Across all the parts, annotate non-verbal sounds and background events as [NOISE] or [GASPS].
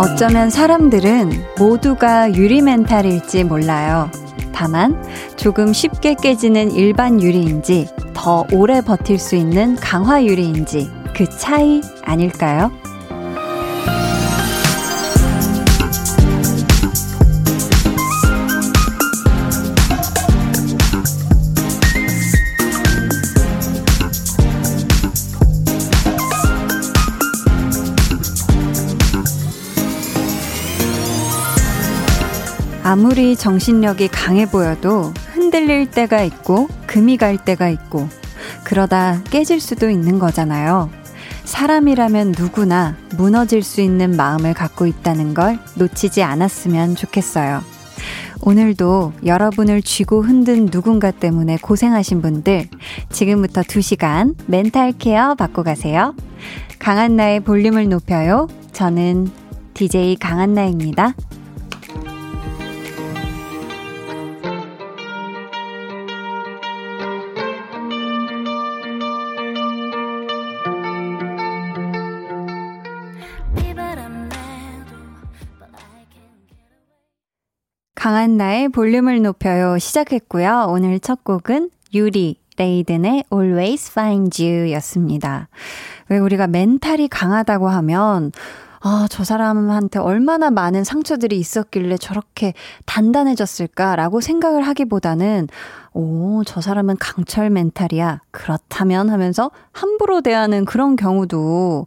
어쩌면 사람들은 모두가 유리 멘탈일지 몰라요. 다만 조금 쉽게 깨지는 일반 유리인지 더 오래 버틸 수 있는 강화 유리인지 그 차이 아닐까요? 아무리 정신력이 강해 보여도 흔들릴 때가 있고 금이 갈 때가 있고 그러다 깨질 수도 있는 거잖아요. 사람이라면 누구나 무너질 수 있는 마음을 갖고 있다는 걸 놓치지 않았으면 좋겠어요. 오늘도 여러분을 쥐고 흔든 누군가 때문에 고생하신 분들, 지금부터 2시간 멘탈 케어 받고 가세요. 강한나의 볼륨을 높여요. 저는 DJ 강한나입니다. 강한 나의 볼륨을 높여요 시작했고요. 오늘 첫 곡은 유리 레이든의 Always Find You 였습니다. 왜 우리가 멘탈이 강하다고 하면 아, 저 사람한테 얼마나 많은 상처들이 있었길래 저렇게 단단해졌을까라고 생각을 하기보다는, 오, 저 사람은 강철 멘탈이야. 그렇다면 하면서 함부로 대하는 그런 경우도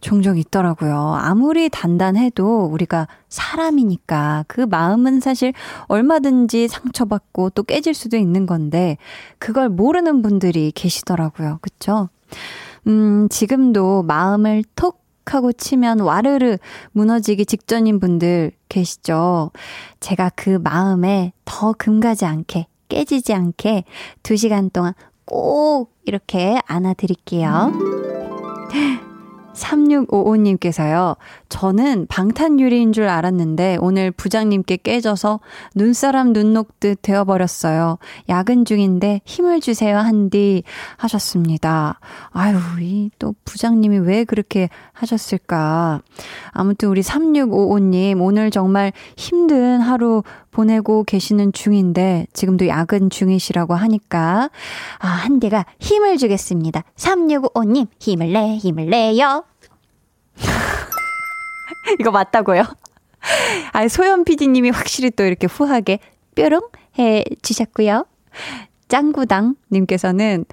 종종 있더라고요. 아무리 단단해도 우리가 사람이니까 그 마음은 사실 얼마든지 상처받고 또 깨질 수도 있는 건데, 그걸 모르는 분들이 계시더라고요. 그쵸? 음, 지금도 마음을 톡 하고 치면 와르르 무너지기 직전인 분들 계시죠? 제가 그 마음에 더 금가지 않게, 깨지지 않게 2시간 동안 꼭 이렇게 안아드릴게요. 3655님께서요. 저는 방탄유리인 줄 알았는데 오늘 부장님께 깨져서 눈사람 눈 녹듯 되어버렸어요. 야근 중인데 힘을 주세요 한디 하셨습니다. 아유, 이 또 부장님이 왜 그렇게 하셨을까. 아무튼 우리 3655님 오늘 정말 힘든 하루 보내고 계시는 중인데 지금도 야근 중이시라고 하니까 아, 한디가 힘을 주겠습니다. 3655님 힘을 내 힘을 내요. [LAUGHS] 이거 맞다고요? 아, 소연 PD님이 확실히 또 이렇게 후하게 뾰롱 해 주셨고요. 짱구당님께서는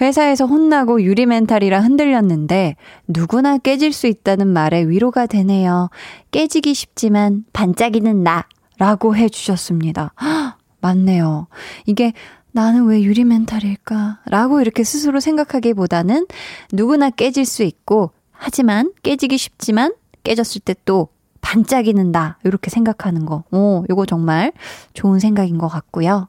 회사에서 혼나고 유리 멘탈이라 흔들렸는데 누구나 깨질 수 있다는 말에 위로가 되네요. 깨지기 쉽지만 반짝이는 나 라고 해주셨습니다. [GASPS] 맞네요. 이게 나는 왜 유리 멘탈일까? 라고 이렇게 스스로 생각하기보다는 누구나 깨질 수 있고 하지만 깨지기 쉽지만 깨졌을 때 또 반짝이는 다 이렇게 생각하는 거. 오, 요거 정말 좋은 생각인 것 같고요.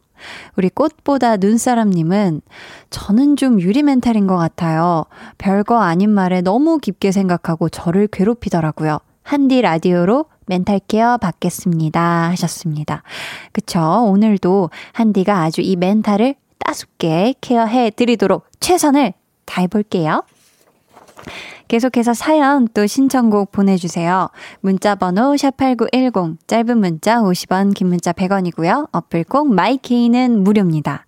우리 꽃보다 눈사람님은 저는 좀 유리 멘탈인 것 같아요. 별거 아닌 말에 너무 깊게 생각하고 저를 괴롭히더라고요. 한디 라디오로 멘탈 케어 받겠습니다. 하셨습니다. 그쵸. 오늘도 한디가 아주 이 멘탈을 따숩게 케어해 드리도록 최선을 다해볼게요. 계속해서 사연 또 신청곡 보내주세요. 문자번호 샵8910, 짧은 문자 50원, 긴 문자 100원이고요. 어플콩 마이케이는 무료입니다.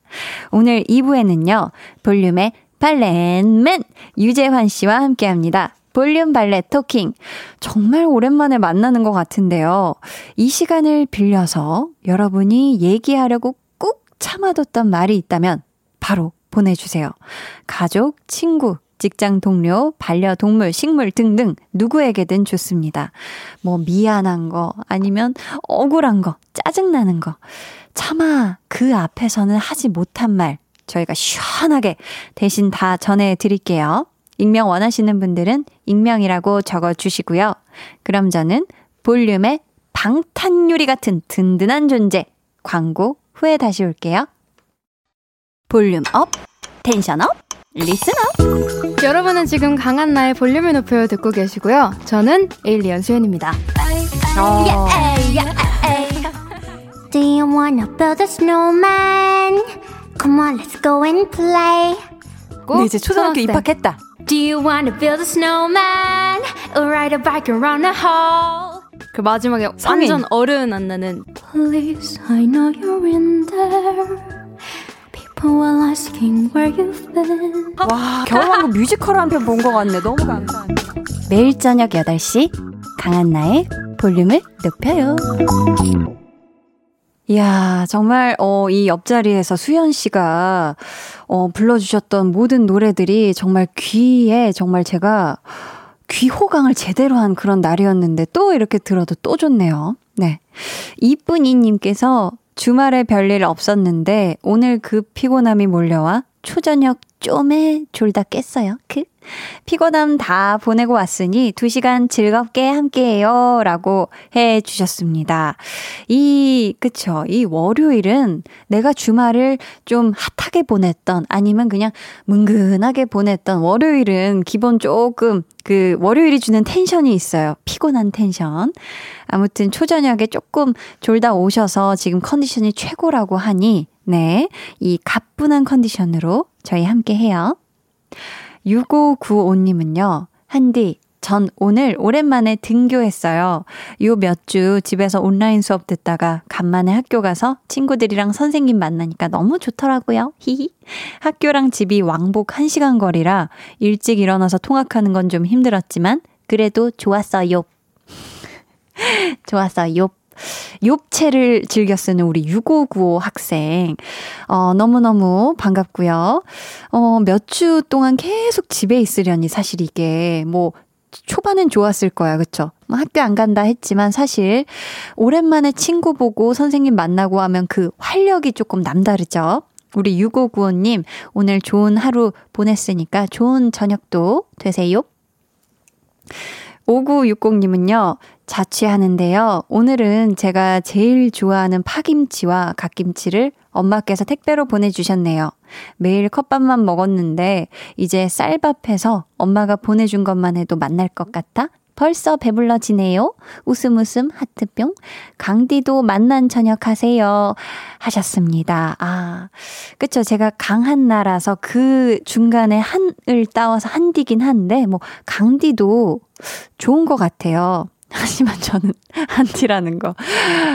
오늘 2부에는요, 볼륨의 발렌맨 유재환 씨와 함께 합니다. 볼륨 발레 토킹. 정말 오랜만에 만나는 것 같은데요. 이 시간을 빌려서 여러분이 얘기하려고 꾹 참아뒀던 말이 있다면 바로 보내주세요. 가족, 친구, 직장 동료, 반려동물, 식물 등등 누구에게든 좋습니다. 뭐 미안한 거, 아니면 억울한 거, 짜증나는 거. 차마 그 앞에서는 하지 못한 말 저희가 시원하게 대신 다 전해 드릴게요. 익명 원하시는 분들은 익명이라고 적어 주시고요. 그럼 저는 볼륨의 방탄유리 같은 든든한 존재 광고 후에 다시 올게요. volume up, tension up. listener 여러분은 지금 강한나의 볼륨을 높여 듣고 계시고요. 저는 alien 수현입니다. 어. Do you wanna build a snowman? Come on, let's go and play. 네, 이제 초등학교 입학했다. Do you wanna build a snowman? Or ride a bike around the hall? 그 마지막에 성인. 완전 어른 안 나는 Please, I know you're in there. 와, 겨울왕국 뮤지컬 한 편 본 것 같네. 너무 감사합니다. 매일 저녁 8시 강한나의 볼륨을 높여요. 이야, 정말, 어, 이 옆자리에서 수현 씨가, 어, 불러주셨던 모든 노래들이 정말 귀에 정말 제가 귀호강을 제대로 한 그런 날이었는데 또 이렇게 들어도 또 좋네요. 네. 이쁜이님께서 주말에 별일 없었는데 오늘 그 피곤함이 몰려와 초저녁 좀에 졸다 깼어요. 그 피곤함 다 보내고 왔으니 2시간 즐겁게 함께해요. 라고 해 주셨습니다. 이, 그쵸. 이 월요일은 내가 주말을 좀 핫하게 보냈던 아니면 그냥 뭉근하게 보냈던 월요일은 기본 조금 그 월요일이 주는 텐션이 있어요. 피곤한 텐션. 아무튼 초저녁에 조금 졸다 오셔서 지금 컨디션이 최고라고 하니 네. 이 가뿐한 컨디션으로 저희 함께 해요. 6595님은요, 한디, 전 오늘 오랜만에 등교했어요. 요 몇 주 집에서 온라인 수업 듣다가 간만에 학교 가서 친구들이랑 선생님 만나니까 너무 좋더라고요. 히히. 학교랑 집이 왕복 1시간 거리라 일찍 일어나서 통학하는 건 좀 힘들었지만 그래도 좋았어요. [LAUGHS] 좋았어요. 욥체를 즐겨 쓰는 우리 6595 학생. 어, 너무너무 반갑고요. 어, 몇 주 동안 계속 집에 있으려니 사실 이게 뭐 초반엔 좋았을 거야. 그쵸? 뭐 학교 안 간다 했지만 사실 오랜만에 친구 보고 선생님 만나고 하면 그 활력이 조금 남다르죠. 우리 6595님 오늘 좋은 하루 보냈으니까 좋은 저녁도 되세요. 5960님은요, 자취하는데요. 오늘은 제가 제일 좋아하는 파김치와 갓김치를 엄마께서 택배로 보내주셨네요. 매일 컵밥만 먹었는데, 이제 쌀밥해서 엄마가 보내준 것만 해도 만날 것 같아 벌써 배불러지네요. 웃음 웃음 하트뿅. 강디도 만난 저녁 하세요. 하셨습니다. 아, 그쵸. 제가 강한 나라서 그 중간에 한을 따와서 한디긴 한데, 뭐, 강디도 좋은 것 같아요. 하지만 저는 [LAUGHS] 한티라는 거.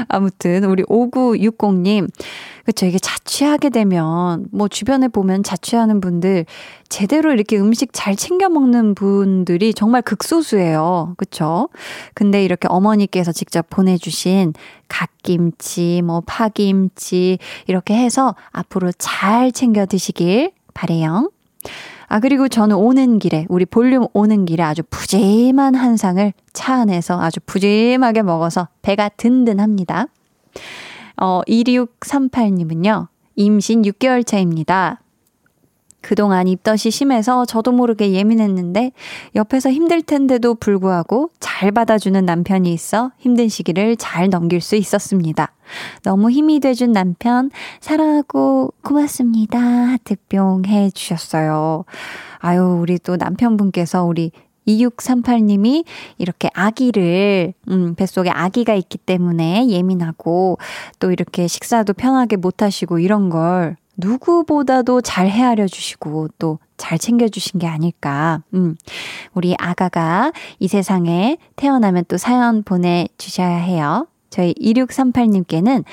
아무튼 우리 5960님 그쵸 이게 자취하게 되면 뭐 주변에 보면 자취하는 분들 제대로 이렇게 음식 잘 챙겨 먹는 분들이 정말 극소수예요. 그쵸? 근데 이렇게 어머니께서 직접 보내주신 갓김치, 뭐 파김치 이렇게 해서 앞으로 잘 챙겨 드시길 바래요. 아, 그리고 저는 오는 길에, 우리 볼륨 오는 길에 아주 푸짐한 한상을 차 안에서 아주 푸짐하게 먹어서 배가 든든합니다. 어, 2638님은요, 임신 6개월 차입니다. 그동안 입덧이 심해서 저도 모르게 예민했는데 옆에서 힘들 텐데도 불구하고 잘 받아주는 남편이 있어 힘든 시기를 잘 넘길 수 있었습니다. 너무 힘이 돼준 남편 사랑하고 고맙습니다. 하트뿅 해 주셨어요. 아유, 우리 또 남편분께서 우리 2638님이 이렇게 아기를, 음, 뱃속에 아기가 있기 때문에 예민하고 또 이렇게 식사도 편하게 못 하시고 이런 걸 누구보다도 잘 헤아려 주시고 또 잘 챙겨주신 게 아닐까. 음, 우리 아가가 이 세상에 태어나면 또 사연 보내주셔야 해요. 저희 2638님께는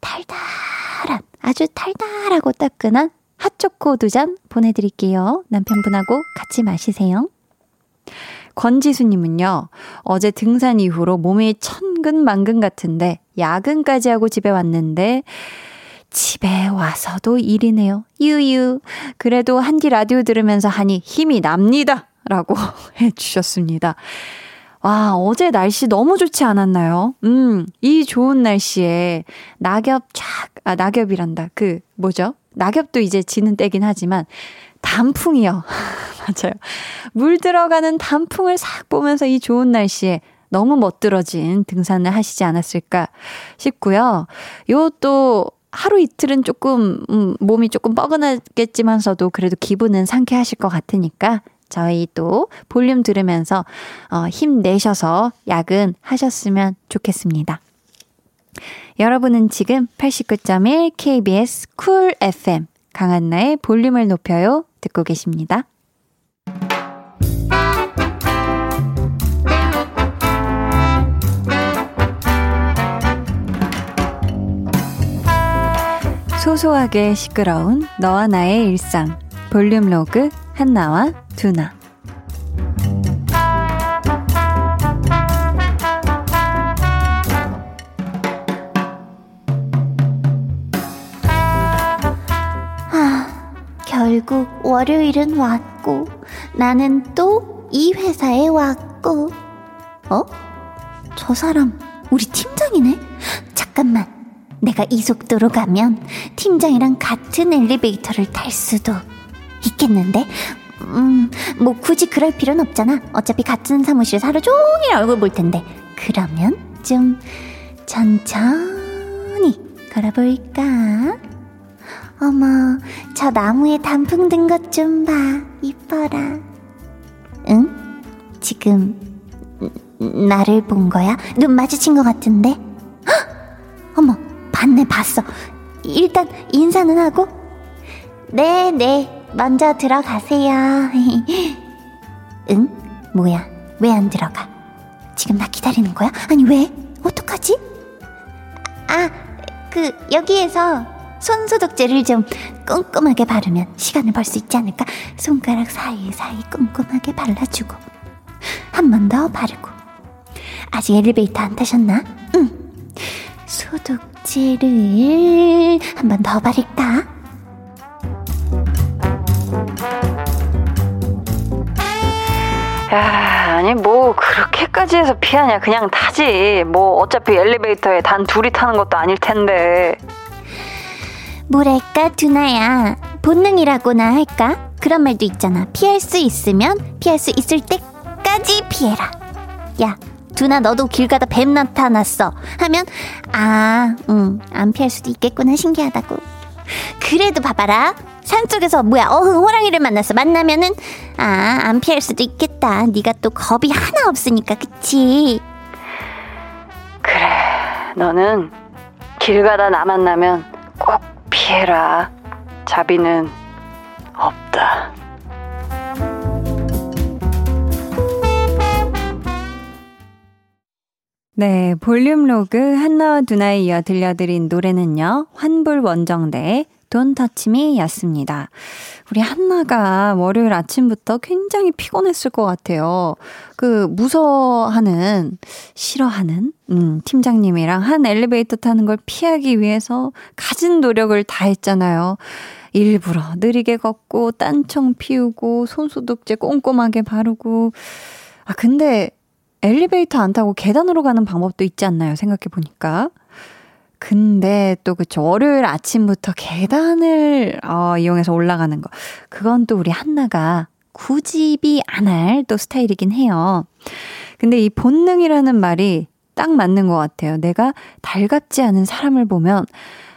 달달한, 아주 달달하고 따끈한 핫초코 두 잔 보내드릴게요. 남편분하고 같이 마시세요. 권지수님은요, 어제 등산 이후로 몸이 천근만근 같은데, 야근까지 하고 집에 왔는데, 집에 와서도 일이네요. 유유. 그래도 한디 라디오 들으면서 하니 힘이 납니다. 라고 [LAUGHS] 해주셨습니다. 와, 어제 날씨 너무 좋지 않았나요? 음, 이 좋은 날씨에 낙엽 쫙, 아, 낙엽이란다. 그, 뭐죠? 낙엽도 이제 지는 때긴 하지만, 단풍이요. [LAUGHS] 맞아요. 물 들어가는 단풍을 싹 보면서 이 좋은 날씨에 너무 멋들어진 등산을 하시지 않았을까 싶고요. 요 또, 하루 이틀은 조금, 음, 몸이 조금 뻐근하겠지만서도 그래도 기분은 상쾌하실 것 같으니까 저희 또 볼륨 들으면서 어, 힘내셔서 야근 하셨으면 좋겠습니다. 여러분은 지금 89.1 KBS Cool FM 강한나의 볼륨을 높여요 듣고 계십니다. 소소하게 시끄러운 너와 나의 일상 볼륨 로그 한나와 두나 아, 결국 월요일은 왔고 나는 또 이 회사에 왔고 어? 저 사람 우리 팀장이네? 잠깐만 내가 이 속도로 가면 팀장이랑 같은 엘리베이터를 탈 수도 있겠는데? 음, 뭐 굳이 그럴 필요는 없잖아. 어차피 같은 사무실에서 하루 종일 얼굴 볼 텐데. 그러면 좀 천천히 걸어볼까? 어머, 저 나무에 단풍 든 것 좀 봐. 이뻐라. 응? 지금 나를 본 거야? 눈 마주친 것 같은데? 헉! [GASPS] 어머, 봤네, 봤어. 일단 인사는 하고? 네, 네. 먼저 들어가세요. [LAUGHS] 응? 뭐야? 왜 안 들어가? 지금 나 기다리는 거야? 아니, 왜? 어떡하지? 아, 그, 여기에서 손소독제를 좀 꼼꼼하게 바르면 시간을 벌 수 있지 않을까? 손가락 사이사이 꼼꼼하게 발라주고. 한 번 더 바르고. 아직 엘리베이터 안 타셨나? 응. 소독 제를 한 번 더 바를까? 야, 아니 뭐 그렇게까지 해서 피하냐? 그냥 타지. 뭐 어차피 엘리베이터에 단 둘이 타는 것도 아닐 텐데. 뭐랄까, 두나야. 본능이라고나 할까? 그런 말도 있잖아. 피할 수 있으면 피할 수 있을 때까지 피해라. 야, 두나 너도 길 가다 뱀 나타났어. 하면, 아, 응, 안 피할 수도 있겠구나. 신기하다고. 그래도 봐봐라. 산 쪽에서 뭐야 어흥 호랑이를 만났어 만나면은 아 안 피할 수도 있겠다 네가 또 겁이 하나 없으니까 그치 그래, 너는 길 가다 나 만나면 꼭 피해라. 자비는 없다. 네, 볼륨 로그 한나와 두나에 이어 들려드린 노래는요, 환불 원정대의 Don't Touch Me 였습니다. 우리 한나가 월요일 아침부터 굉장히 피곤했을 것 같아요. 그, 무서워하는, 싫어하는, 음, 팀장님이랑 한 엘리베이터 타는 걸 피하기 위해서 가진 노력을 다 했잖아요. 일부러 느리게 걷고, 딴청 피우고, 손소독제 꼼꼼하게 바르고. 아, 근데 엘리베이터 안 타고 계단으로 가는 방법도 있지 않나요? 생각해 보니까. 근데 또 그쵸. 월요일 아침부터 계단을 어, 이용해서 올라가는 거. 그건 또 우리 한나가 굳이 안할 또 스타일이긴 해요. 근데 이 본능이라는 말이 딱 맞는 것 같아요. 내가 달갑지 않은 사람을 보면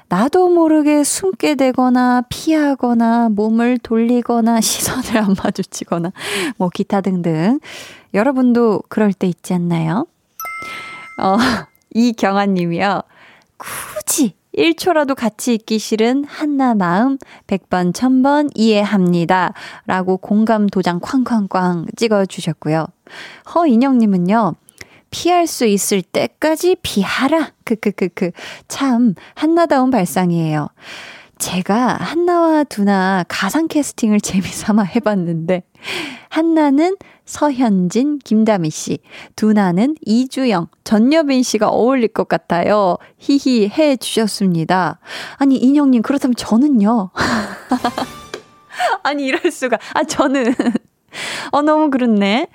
나도 모르게 숨게 되거나 피하거나 몸을 돌리거나 [LAUGHS] 시선을 안 마주치거나 뭐 기타 등등. 여러분도 그럴 때 있지 않나요? 어, [LAUGHS] 이경아 님이요. 굳이 1초라도 같이 있기 싫은 한나 마음 100번, 1000번 이해합니다. 라고 공감 도장 쾅쾅쾅 찍어 주셨고요. 허인영 님은요, 피할 수 있을 때까지 피하라. 크크크크. 참, 한나다운 발상이에요. 제가 한나와 두나 가상 캐스팅을 [LAUGHS] 재미삼아 해봤는데, 한나는 서현진, 김다미 씨, 두나는 이주영, 전여빈 씨가 어울릴 것 같아요. 히히 해 주셨습니다. 아니, 인형님, 그렇다면 저는요? [LAUGHS] 아니, 이럴 수가. 아, 저는. 어, 너무 그렇네.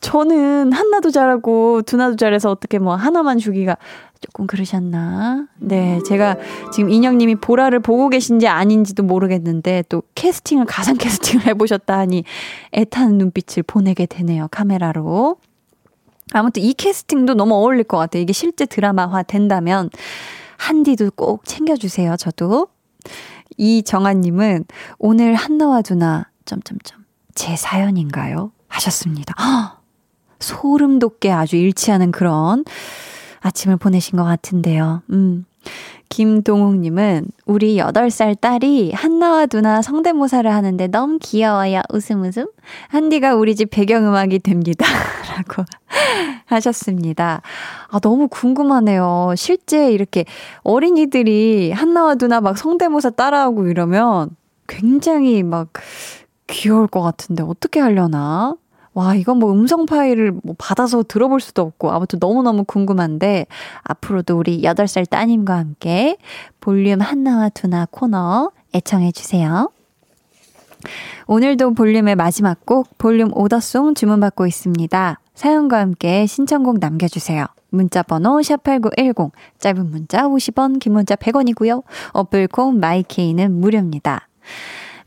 저는 한나도 잘하고 두나도 잘해서 어떻게 뭐 하나만 주기가 조금 그러셨나? 네, 제가 지금 인형님이 보라를 보고 계신지 아닌지도 모르겠는데 또 캐스팅을 가상 캐스팅을 해보셨다 하니 애타는 눈빛을 보내게 되네요 카메라로. 아무튼 이 캐스팅도 너무 어울릴 것 같아요. 이게 실제 드라마화 된다면 한디도 꼭 챙겨주세요, 저도. 이정아님은 오늘 한나와 두나, 점점점, 제 사연인가요? 하셨습니다. 허! 소름 돋게 아주 일치하는 그런 아침을 보내신 것 같은데요. 음. 김동욱님은 우리 8살 딸이 한나와 두나 성대모사를 하는데 너무 귀여워요. 웃음 웃음. 한디가 우리 집 배경음악이 됩니다. [LAUGHS] 라고 하셨습니다. 아, 너무 궁금하네요. 실제 이렇게 어린이들이 한나와 두나 막 성대모사 따라하고 이러면 굉장히 막 귀여울 것 같은데 어떻게 하려나? 와, 이건 뭐 음성 파일을 뭐 받아서 들어볼 수도 없고, 아무튼 너무너무 궁금한데, 앞으로도 우리 8살 따님과 함께 볼륨 한나와 두나 코너 애청해주세요. 오늘도 볼륨의 마지막 곡, 볼륨 오더송 주문받고 있습니다. 사연과 함께 신청곡 남겨주세요. 문자번호 샵8910, 짧은 문자 50원, 긴 문자 100원이고요. 어플콩 마이케이는 무료입니다.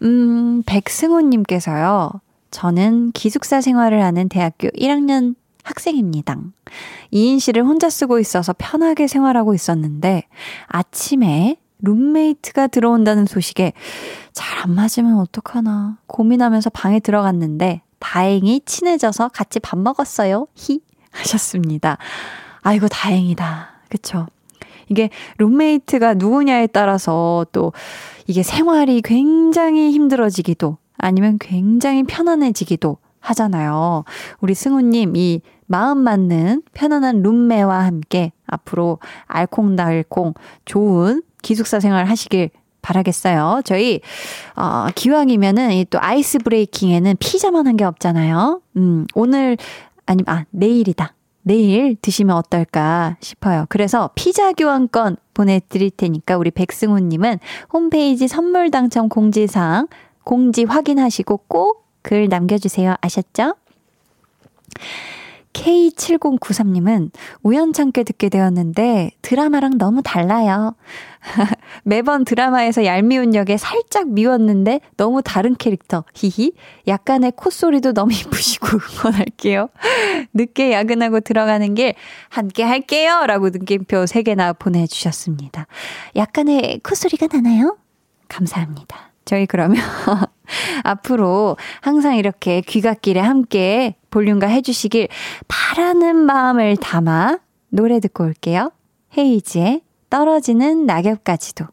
음, 백승호님께서요. 저는 기숙사 생활을 하는 대학교 1학년 학생입니다. 2인실을 혼자 쓰고 있어서 편하게 생활하고 있었는데 아침에 룸메이트가 들어온다는 소식에 잘 안 맞으면 어떡하나 고민하면서 방에 들어갔는데 다행히 친해져서 같이 밥 먹었어요. 히 하셨습니다. 아이고 다행이다. 그쵸? 이게 룸메이트가 누구냐에 따라서 또 이게 생활이 굉장히 힘들어지기도 아니면 굉장히 편안해지기도 하잖아요. 우리 승우님, 이 마음 맞는 편안한 룸메와 함께 앞으로 알콩달콩 좋은 기숙사 생활 하시길 바라겠어요. 저희, 어, 기왕이면은 이 또 아이스 브레이킹에는 피자만 한 게 없잖아요. 음, 오늘, 아니면, 아, 내일이다. 내일 드시면 어떨까 싶어요. 그래서 피자 교환권 보내드릴 테니까 우리 백승우님은 홈페이지 선물 당첨 공지사항 공지 확인하시고 꼭 글 남겨주세요. 아셨죠? K7093님은 우연찮게 듣게 되었는데 드라마랑 너무 달라요. [LAUGHS] 매번 드라마에서 얄미운 역에 살짝 미웠는데 너무 다른 캐릭터. 히히. 약간의 콧소리도 너무 [LAUGHS] 이쁘시고 응원할게요. 늦게 야근하고 들어가는 길 함께 할게요. 라고 느낌표 3개나 보내주셨습니다. 약간의 콧소리가 나나요? 감사합니다. 저희 그러면 [LAUGHS] 앞으로 항상 이렇게 귀갓길에 함께 볼륨과 해주시길 바라는 마음을 담아 노래 듣고 올게요. 헤이지의 떨어지는 낙엽까지도.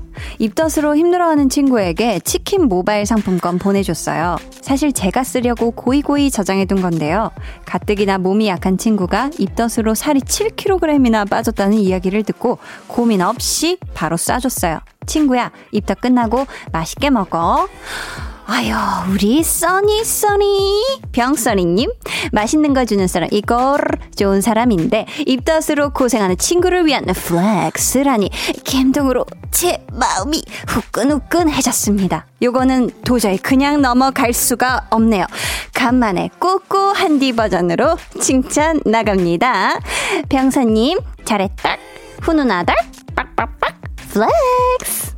입덧으로 힘들어하는 친구에게 치킨 모바일 상품권 보내줬어요. 사실 제가 쓰려고 고이고이 저장해둔 건데요. 가뜩이나 몸이 약한 친구가 입덧으로 살이 7kg이나 빠졌다는 이야기를 듣고 고민 없이 바로 싸줬어요. 친구야, 입덧 끝나고 맛있게 먹어. 아유, 우리 써니 써니 병써니님 맛있는 거 주는 사람 이걸 좋은 사람인데 입덧으로 고생하는 친구를 위한 플렉스라니 감동으로 제 마음이 후끈후끈해졌습니다. 요거는 도저히 그냥 넘어갈 수가 없네요. 간만에 꼬꼬 한디 버전으로 칭찬 나갑니다. 병선님 잘했다. 훈훈하다. 빡빡빡 flex.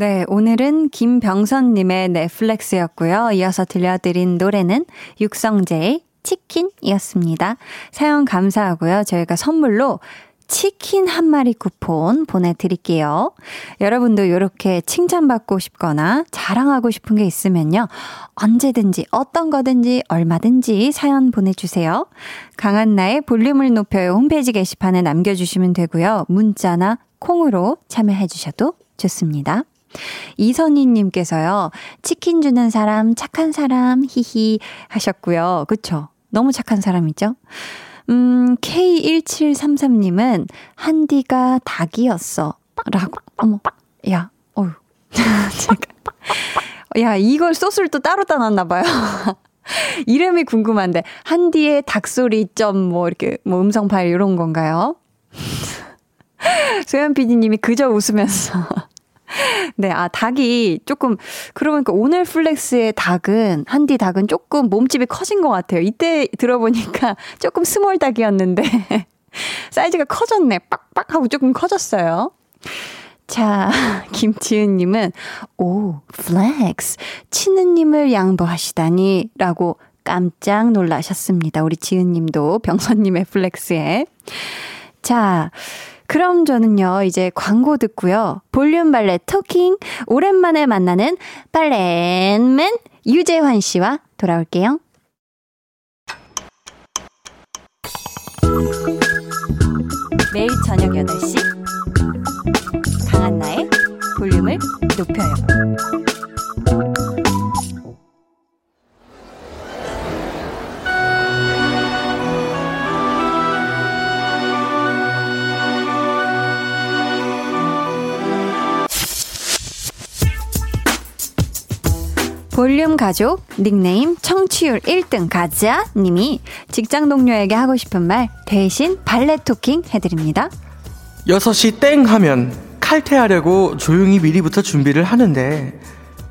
네, 오늘은 김병선님의 네, flex였고요. 이어서 들려드린 노래는 육성재의 치킨이었습니다. 사연 감사하고요. 저희가 선물로 치킨 한 마리 쿠폰 보내드릴게요. 여러분도 이렇게 칭찬받고 싶거나 자랑하고 싶은 게 있으면요. 언제든지 어떤 거든지 얼마든지 사연 보내주세요. 강한나의 볼륨을 높여요 홈페이지 게시판에 남겨주시면 되고요. 문자나 콩으로 참여해주셔도 좋습니다. 이선희님께서요, 치킨 주는 사람, 착한 사람, 히히 하셨고요. 그쵸? 너무 착한 사람이죠? 음, K1733님은, 한디가 닭이었어. 라고, 어머, 야, 어휴. [LAUGHS] 야, 이걸 소스를 또 따로 따놨나봐요. [LAUGHS] 이름이 궁금한데, 한디의 닭소리 점, 뭐, 이렇게, 뭐, 음성 파일 이런 건가요? [LAUGHS] 소연 PD님이 그저 웃으면서. 네, 아, 닭이 조금, 그러고 보니까 오늘 flex의 닭은, 한디 닭은 조금 몸집이 커진 것 같아요. 이때 들어보니까 [LAUGHS] 조금 small 닭이었는데, [LAUGHS] 사이즈가 커졌네. 빡빡 하고 조금 커졌어요. 자, [LAUGHS] 김지은님은, 오, flex. 치느님을 양보하시다니. 라고 깜짝 놀라셨습니다. 우리 지은님도 병선님의 flex에. 자, 그럼 저는요, 이제 광고 듣고요. 볼륨 발레 토킹. 오랜만에 만나는 발렌맨 유재환 씨와 돌아올게요. 매일 저녁 8시. 강한 나의 볼륨을 높여요. 볼륨 가족 닉네임 청취율 1등 가자 님이 직장 동료에게 하고 싶은 말 대신 발레 토킹 해드립니다. 6시 땡 하면 칼퇴하려고 조용히 미리부터 준비를 하는데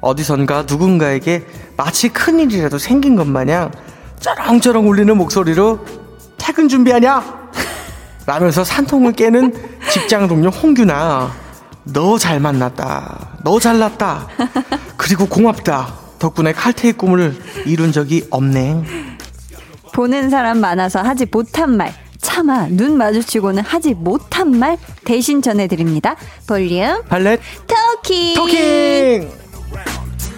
어디선가 누군가에게 마치 큰일이라도 생긴 것 마냥 쩌렁쩌렁 울리는 목소리로 퇴근 준비하냐? 라면서 산통을 깨는 직장 동료 홍규나 너 잘 만났다. 너 잘났다. 그리고 고맙다. 덕분에 칼퇴의 꿈을 이룬 적이 없네. 보는 사람 많아서 하지 못한 말 차마 눈 마주치고는 하지 못한 말 대신 전해드립니다. 볼륨 발렛 토킹 토킹!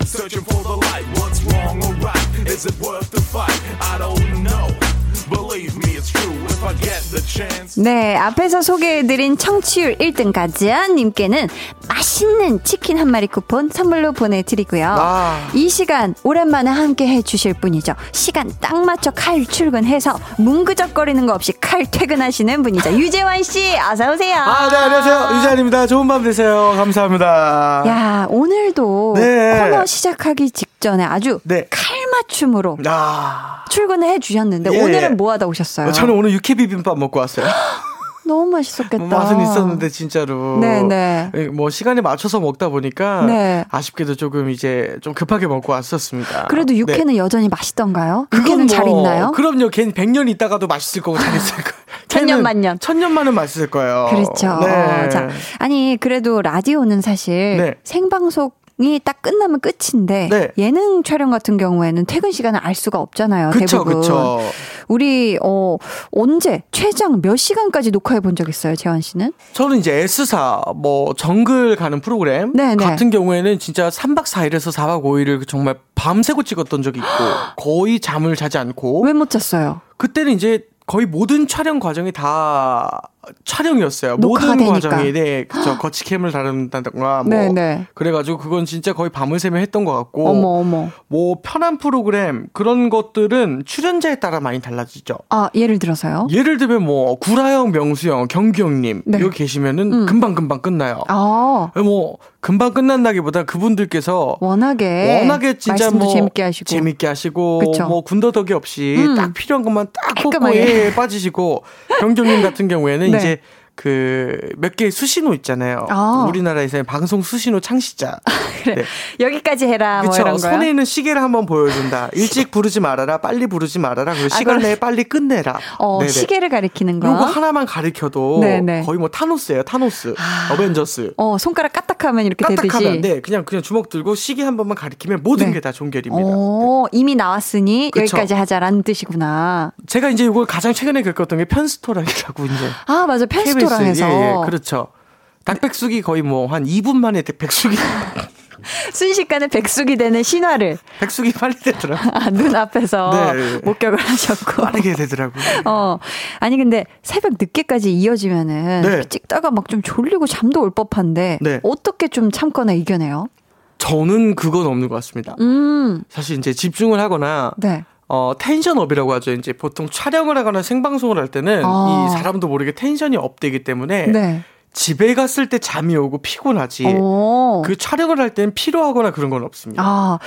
Searching for the light, what's wrong or right? Is it worth the fight? I don't know. Believe me, it's true. If I get the chance. 네, 앞에서 소개해드린 청취율 1등 가지아님께는 맛있는 치킨 한 마리 쿠폰 선물로 보내드리고요. 아. 이 시간 오랜만에 함께 해주실 분이죠. 시간 딱 맞춰 칼 출근해서 뭉그적거리는 거 없이 칼 퇴근하시는 분이죠. 유재환 씨, 어서 오세요. 아, 네, 안녕하세요. 유재환입니다. 좋은 밤 되세요. 감사합니다. 야, 오늘도 네. 코너 시작하기 직전에 아주 네. 칼 맞춤으로 아. 출근을 해주셨는데 예. 오늘 은 뭐 하다 오셨어요? 저는 오늘 육회 비빔밥 먹고 왔어요. [GASPS] 너무 맛있었겠다. 맛은 있었는데 진짜로. 네네. 뭐 시간에 맞춰서 먹다 보니까 네. 아쉽게도 조금 이제 좀 급하게 먹고 왔었습니다. 그래도 네. 육회는 여전히 맛있던가요? 육회는 잘 뭐, 있나요? 그럼요. 걔는 100년 있다가도 맛있을 거고 잘 있을 거예요. [LAUGHS] 천년 만년. 천년 만은 맛있을 거예요. 그렇죠. 네. 어, 자, 아니 그래도 라디오는 사실 네. 생방송 이 딱 끝나면 끝인데 네. 예능 촬영 같은 경우에는 퇴근 시간을 알 수가 없잖아요. 그쵸, 대부분. 그쵸. 우리 어 언제 최장 몇 시간까지 녹화해 본 적 있어요, 재환 씨는? 저는 이제 S사 뭐 정글 가는 프로그램 네네. 같은 경우에는 진짜 3박 4일에서 4박 5일을 정말 밤새고 찍었던 적이 있고 [GASPS] 거의 잠을 자지 않고 왜 못 잤어요? 그때는 이제 거의 모든 촬영 과정이 다 촬영이었어요. 모든 되니까. 과정이 네, 그쵸. 거치캠을 다룬다던가 뭐 네네. 그래가지고 그건 진짜 거의 밤을 새며 했던 것 같고 어머 어머. 뭐 편한 프로그램 그런 것들은 출연자에 따라 많이 달라지죠. 아 예를 들어서요? 예를 들면 뭐 구라형, 명수형, 경규형님 네. 여기 계시면은 음. 금방 금방 끝나요. 아 뭐 금방 끝난다기보다 그분들께서 워낙에 워낙에 진짜 뭐 재밌게 하시고 재밌게 하시고 그쵸. 뭐 군더더기 없이 음. 딱 필요한 것만 딱 뽑고. 예, 빠지시고 경경님 같은 경우에는 [LAUGHS] 네. 이제 그 몇 개의 수신호 있잖아요. 아. 우리나라에서의 방송 수신호 창시자. [LAUGHS] 그래. 네. 여기까지 해라 뭐 그쵸. 거요. 손에 있는 시계를 한번 보여준다. 일찍 [LAUGHS] 부르지 말아라. 빨리 부르지 말아라. 그리고 아, 시간 그럼- 내에 빨리 끝내라. 어. 시계를 가리키는 거. 요거 하나만 가리켜도 네네. 거의 뭐 타노스예요. 타노스. 어벤져스. 어 손가락 까딱하면 이렇게 까딱하면 되듯이. 네, 그냥 그냥 주먹 들고 시계 한 번만 가리키면 모든 네. 게다 종결입니다. 어, 이미 나왔으니 그쵸. 여기까지 하자라는 뜻이구나. 제가 이제 이걸 가장 최근에 겪었던 게 편스토랑이라고 이제 아, 맞아. 편스토 랑에서. KBS, 예, 예, 그렇죠. 닭백숙이 거의 뭐 한 2분 만에 백숙이 [LAUGHS] 순식간에 백숙이 되는 신화를 백숙이 빨리 되더라고. 아, 눈 앞에서 네. 목격을 하셨고. 빠르게 되더라고. 어. 아니, 근데 새벽 늦게까지 이어지면은 네. 찍다가 막 좀 졸리고 잠도 올 법한데 네. 어떻게 좀 참거나 이겨내요? 저는 그건 없는 것 같습니다. 음. 사실 이제 집중을 하거나 네. 어, 텐션업이라고 하죠. 이제 보통 촬영을 하거나 생방송을 할 때는 아. 이 사람도 모르게 텐션이 업되기 때문에 네. 집에 갔을 때 잠이 오고 피곤하지. 오. 그 촬영을 할 때는 피로하거나 그런 건 없습니다. 아,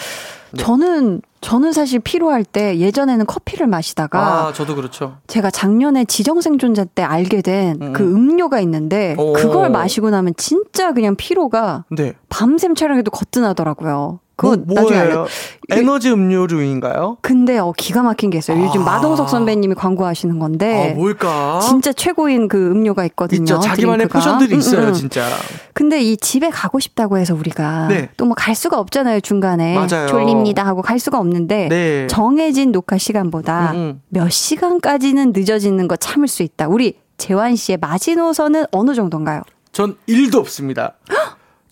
네. 저는, 저는 사실 피로할 때 예전에는 커피를 마시다가 아, 저도 그렇죠. 제가 작년에 지정생존자 때 알게 된 음. 그 음료가 있는데 오. 그걸 마시고 나면 진짜 그냥 피로가 네. 밤샘 촬영해도 거뜬하더라고요. 그거 뭐, 나중에? 알려. 에너지 음료류인가요? 근데 어 기가 막힌 게 있어요. 요즘 아. 마동석 선배님이 광고하시는 건데 아, 뭘까? 네. 진짜 최고인 그 음료가 있거든요. 있죠. 자기만의 드링크가. 포션들이 음, 있어요, 음, 음. 진짜. 근데 이 집에 가고 싶다고 해서 우리가 네. 또뭐 갈 수가 없잖아요 중간에 맞아요. 졸립니다 하고 갈 수가 없는데 네. 정해진 녹화 시간보다 음, 음. 몇 시간까지는 늦어지는 거 참을 수 있다. 우리 재환 씨의 마지노선은 어느 정도인가요? 전 일도 없습니다.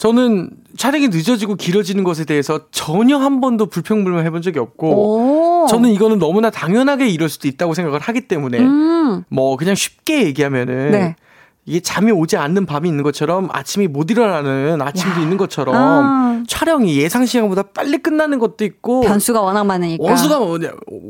저는 촬영이 늦어지고 길어지는 것에 대해서 전혀 한 번도 불평불만 해본 적이 없고 오. 저는 이거는 너무나 당연하게 이럴 수도 있다고 생각을 하기 때문에 음. 뭐 그냥 쉽게 얘기하면은 네. 이게 잠이 오지 않는 밤이 있는 것처럼 아침이 못 일어나는 아침도 있는 것처럼 아. 촬영이 예상 시간보다 빨리 끝나는 것도 있고 변수가 워낙 많으니까 원수가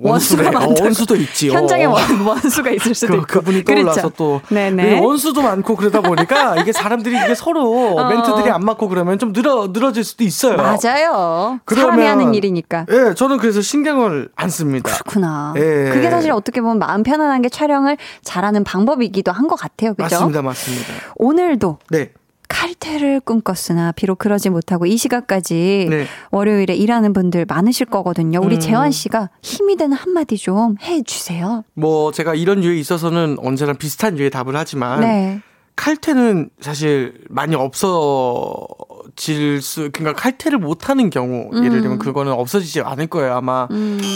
원수가 원수래 어. 원수도 있지 현장에 어. 원, 원수가 있을 수도 그, 있고 그분이 떠올라서 그렇죠. 또 네네. 이 원수도 많고 그러다 보니까 [LAUGHS] 이게 사람들이 이게 서로 어. 멘트들이 안 맞고 그러면 좀 늘어 늘어질 수도 있어요. 맞아요. 그러면- 사람이 하는 일이니까. 예, 저는 그래서 신경을 안 씁니다. 그렇구나. 예. 그게 사실 어떻게 보면 마음 편안한 게 촬영을 잘하는 방법이기도 한 것 같아요. 그죠? 맞습니다, 맞습니다. 오늘도 네, 칼퇴를 꿈꿨으나 비록 그러지 못하고 이 시각까지 네. 월요일에 일하는 분들 많으실 거거든요. 우리 음. 재환 씨가 힘이 되는 한마디 좀 해주세요. 뭐 제가 이런 유에 있어서는 언제나 비슷한 유에 답을 하지만 네. 칼퇴는 사실 많이 없어질 수, 그러니까 칼퇴를 못하는 경우, 예를 들면 그거는 없어지지 않을 거예요. 아마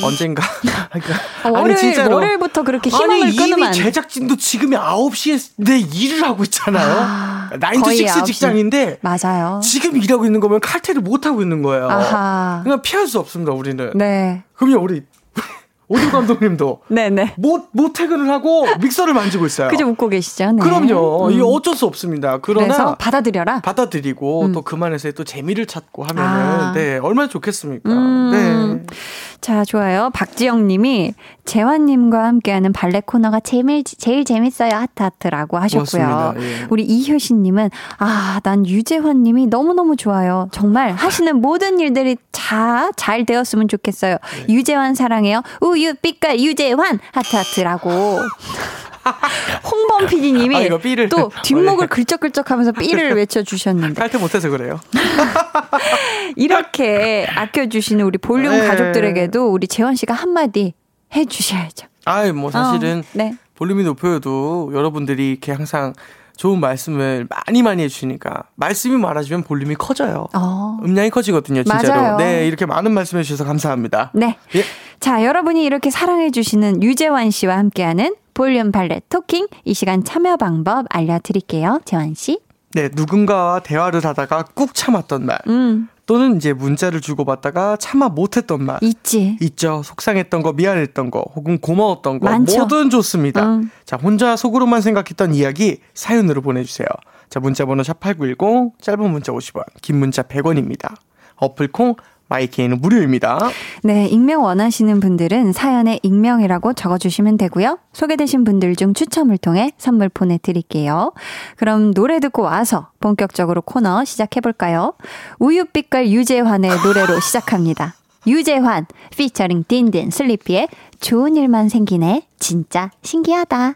언젠가. [LAUGHS] 그러니까 어, 월요일, 월요일부터 그렇게 희망을 아니, 끊으면 이미. 제작진도 지금이 9시에 내 일을 하고 있잖아요. 아, nine 거의 to 6 9시. 직장인데 맞아요. 지금 일하고 있는 거면 칼퇴를 못 하고 있는 거예요. 아하. 그냥 피할 수 없습니다, 우리는. 네. 그럼요, 우리 [LAUGHS] 오디 감독님도 네네. 못, 못 퇴근을 하고 믹서를 만지고 있어요. 그저 웃고 계시죠? 네. 그럼요. 음. 이게 어쩔 수 없습니다. 그러나 받아들여라. 받아들이고 음. 또 그만해서 또 재미를 찾고 하면은 아. 네 얼마나 좋겠습니까. 음. 네. 자, 좋아요. 박지영 님이 재환님과 함께하는 발레 코너가 제일, 제일 재밌어요. 하트하트라고 하셨고요. 예. 우리 이효신 님은 아, 난 유재환 님이 너무너무 좋아요. 정말 하시는 모든 일들이 다 잘 되었으면 좋겠어요. 네. 유재환 사랑해요. 우유 빛깔 유재환 하트하트라고. [LAUGHS] 홍범 PD님이 아, 또 [LAUGHS] 뒷목을 원래. 긁적긁적하면서 삐를 [LAUGHS] 외쳐주셨는데 칼퇴 못해서 그래요. 이렇게 아껴주시는 우리 볼륨 네. 가족들에게도 우리 재원 씨가 한마디 해주셔야죠. 아이 뭐 사실은 어, 네. 볼륨이 높여도 여러분들이 이렇게 항상 좋은 말씀을 많이 많이 해주시니까 말씀이 많아지면 볼륨이 커져요. 어. 음량이 커지거든요, 진짜로. 맞아요. 네, 이렇게 많은 말씀해 주셔서 감사합니다. 네. 예. 자, 여러분이 이렇게 사랑해 주시는 유재환 씨와 함께하는 볼륨 발레 토킹 이 시간 참여 방법 알려드릴게요. 재환 씨. 네, 누군가와 대화를 하다가 꾹 참았던 말. 음, 또는 이제 문자를 주고받다가 참아 못했던 말. 있지. 있죠. 속상했던 거, 미안했던 거, 혹은 고마웠던 거, 많죠. 뭐든 좋습니다. 음. 자, 혼자 속으로만 생각했던 이야기 사연으로 보내주세요. 자, 문자번호 샵8910, 짧은 문자 50원, 긴 문자 100원입니다. 어플 콩, 마이케이는 무료입니다. 네, 익명 원하시는 분들은 사연에 익명이라고 적어주시면 되고요. 소개되신 분들 중 추첨을 통해 선물 보내드릴게요. 그럼 노래 듣고 와서 본격적으로 코너 시작해볼까요? 우유빛깔 유재환의 노래로 [LAUGHS] 시작합니다. 유재환, 피처링 딘딘 슬리피의 좋은 일만 생기네. 진짜 신기하다.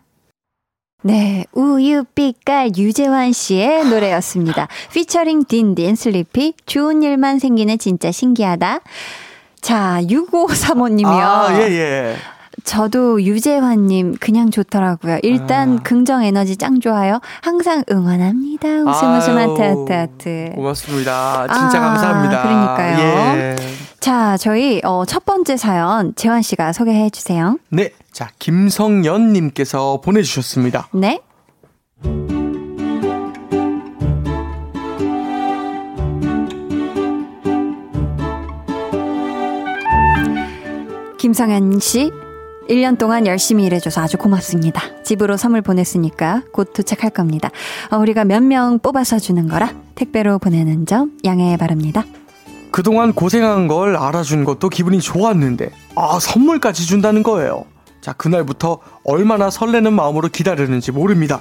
네, 우유빛깔 유재환 씨의 노래였습니다. 피처링 딘딘 슬리피 좋은 일만 생기네 진짜 신기하다. 자, 6535님이요. 아, 예, 예. 저도 유재환님 그냥 좋더라고요. 일단 아. 긍정 에너지 짱 좋아요. 항상 응원합니다. 웃음 웃음 하트 하트 하트. 고맙습니다. 진짜 아, 감사합니다. 그러니까요. 예. 자, 저희 어, 첫 번째 사연 재환 씨가 소개해 주세요. 네. 자, 김성연님께서 보내주셨습니다. 네. 김성현 씨, 1년 동안 열심히 일해줘서 아주 고맙습니다. 집으로 선물 보냈으니까 곧 도착할 겁니다. 어, 우리가 몇 명 뽑아서 주는 거라 택배로 보내는 점 양해 바랍니다. 그동안 고생한 걸 알아준 것도 기분이 좋았는데, 아, 선물까지 준다는 거예요. 자, 그날부터 얼마나 설레는 마음으로 기다렸는지 모릅니다.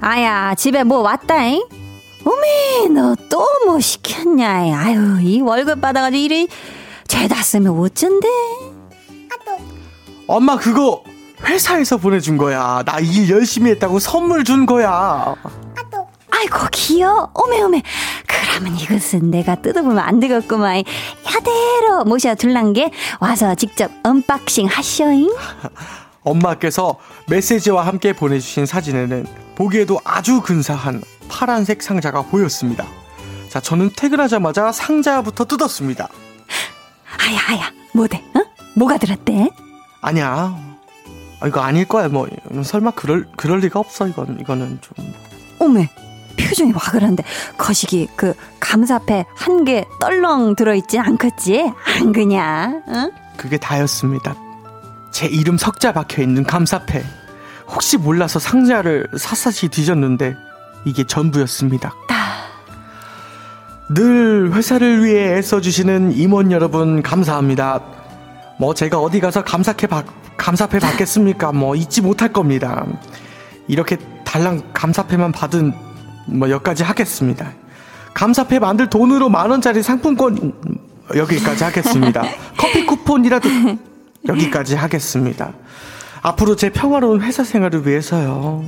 아야, 집에 뭐 왔다잉? 어메, 너 또 뭐 시켰냐? 아유, 이 월급 받아가지고 일이 죄다 쓰면 어쩐데? 엄마, 그거 회사에서 보내준 거야. 나 일 열심히 했다고 선물 준 거야. 아이고, 귀여워. 어메, 어메. 그러면 이것은 내가 뜯어보면 안 되겠구만. 야대로 모셔 둘란 게 와서 직접 unboxing 하셔잉. [LAUGHS] 엄마께서 메시지와 함께 보내주신 사진에는 보기에도 아주 근사한 파란색 상자가 보였습니다. 자, 저는 퇴근하자마자 상자부터 뜯었습니다. [LAUGHS] 아야, 아야. 뭐대? 어? 뭐가 들었대? 아니야. 아, 이거 아닐 거야. 뭐 설마 그럴 그럴 리가 없어. 이건 이거는 좀 어메. 표정이 와그란데 거시기 그 감사패 한 개 떨렁 들어있진 않겠지? 안 그냐? 응? 그게 다였습니다. 제 이름 석자 박혀 있는 감사패. 혹시 몰라서 상자를 샅샅이 뒤졌는데 이게 전부였습니다. 늘 회사를 위해 애써주시는 임원 여러분 감사합니다. 뭐 제가 어디 가서 감사패 받 감사패 받겠습니까? 뭐 잊지 못할 겁니다. 이렇게 달랑 감사패만 받은 뭐 여기까지 하겠습니다. 감사패 만들 돈으로 만 원짜리 상품권 음, 여기까지 하겠습니다. [LAUGHS] 커피 쿠폰이라도 여기까지 하겠습니다. 앞으로 제 평화로운 회사 생활을 위해서요.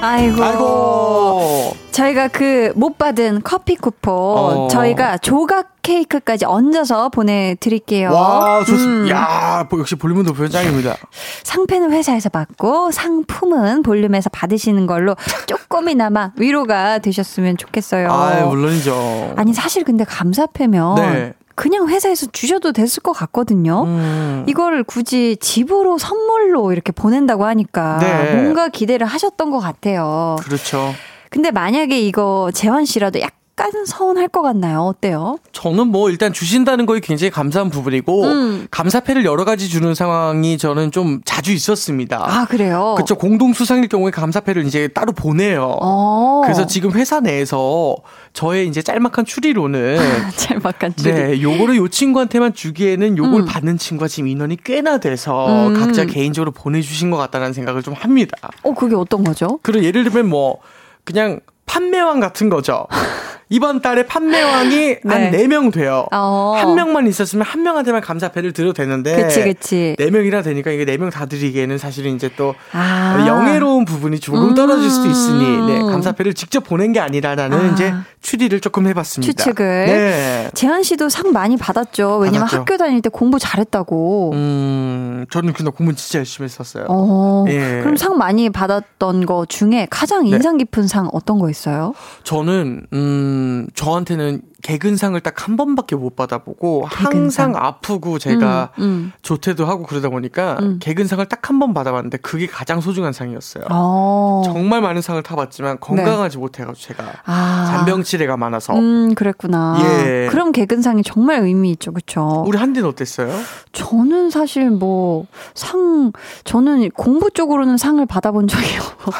아이고. 아이고. 저희가 그 못 받은 커피 쿠폰 어. 저희가 조각 케이크까지 얹어서 보내드릴게요. 와, 좋습 음. 야, 뭐 역시 볼륨은 높은 짱입니다. 상패는 회사에서 받고 상품은 볼륨에서 받으시는 걸로 조금이나마 위로가 되셨으면 좋겠어요. 아, 물론이죠. 아니 사실 근데 감사패면 네. 그냥 회사에서 주셔도 됐을 것 같거든요. 음. 이거를 굳이 집으로 선물로 이렇게 보낸다고 하니까 네. 뭔가 기대를 하셨던 것 같아요. 그렇죠. 근데 만약에 이거 재환 씨라도 약간 서운할 것 같나요? 어때요? 저는 뭐 일단 주신다는 거에 굉장히 감사한 부분이고 음. 감사패를 여러 가지 주는 상황이 저는 좀 자주 있었습니다. 아 그래요? 그쵸 공동 수상일 경우에 감사패를 이제 따로 보내요. 어. 그래서 지금 회사 내에서 저의 이제 짤막한 추리로는 [LAUGHS] 짤막한 줄이. 네, 요거를 요 친구한테만 주기에는 요걸 음. 받는 친구가 지금 인원이 꽤나 돼서 음. 각자 개인적으로 보내주신 것 같다는 생각을 좀 합니다. 어 그게 어떤 거죠? 그리고 예를 들면 뭐 그냥 판매왕 같은 거죠. [LAUGHS] 이번 달에 판매왕이 [LAUGHS] 한 네. 4명 돼요. 어. 한 명만 있었으면 한 명한테만 감사패를 드려도 되는데 그치 그치. 네 명이나 되니까 이게 네명다 드리기에는 사실은 이제 또 아. 영예로운 부분이 조금 음. 떨어질 수도 있으니 네, 감사패를 직접 보낸 게 아니라라는 아. 이제 추리를 조금 해봤습니다. 추측을. 네. 재한 씨도 상 많이 받았죠. 왜냐면 받았죠. 학교 다닐 때 공부 잘했다고. 음, 저는 그날 공부 진짜 열심히 했었어요. 어. 예. 그럼 상 많이 받았던 거 중에 가장 네. 인상 깊은 상 어떤 거 있어요? 저는 음 저한테는 개근상을 딱 한 번밖에 못 받아보고 개근상. 항상 아프고 제가 음, 음. 조퇴도 하고 그러다 보니까 음. 개근상을 딱 한 번 받아봤는데 그게 가장 소중한 상이었어요. 어. 정말 많은 상을 타봤지만 건강하지 못해가지고 제가 아. 잔병치레가 많아서 음, 그랬구나. 예. 그럼 개근상이 정말 의미 있죠, 그쵸? 우리 한디는 어땠어요? 저는 사실 뭐, 상, 저는 공부 쪽으로는 상을 받아본 적이 없고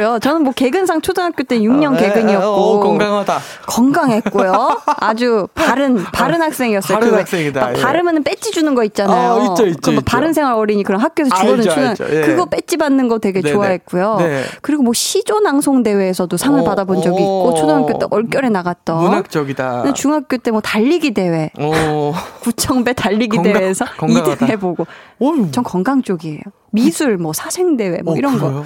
요. 저는 뭐 개근상 초등학교 때 6년 아, 개근이었고. 어, 건강하다. 건강했고요. 아주 바른 바른 학생이었어요. 바른 학생이다, 막 예. 바르면 배지 주는 거 있잖아요. 아, 있죠, 있죠, 있죠. 바른 생활 어린이 그런 학교에서 주거든 알죠, 주는 예. 그거 배지 받는 거 되게 네네. 좋아했고요. 네. 그리고 뭐 시조 낭송 대회에서도 상을 어, 받아본 적이 어. 있고 초등학교 때 얼결에 나갔던. 문학적이다. 중학교 때 뭐 달리기 대회, 어, [LAUGHS] 구청배 달리기 건강- 대회에서 건강하다. 2등 해보고. 전 건강 쪽이에요. 미술, 뭐 사생 대회, 뭐 어, 이런 거 그래요?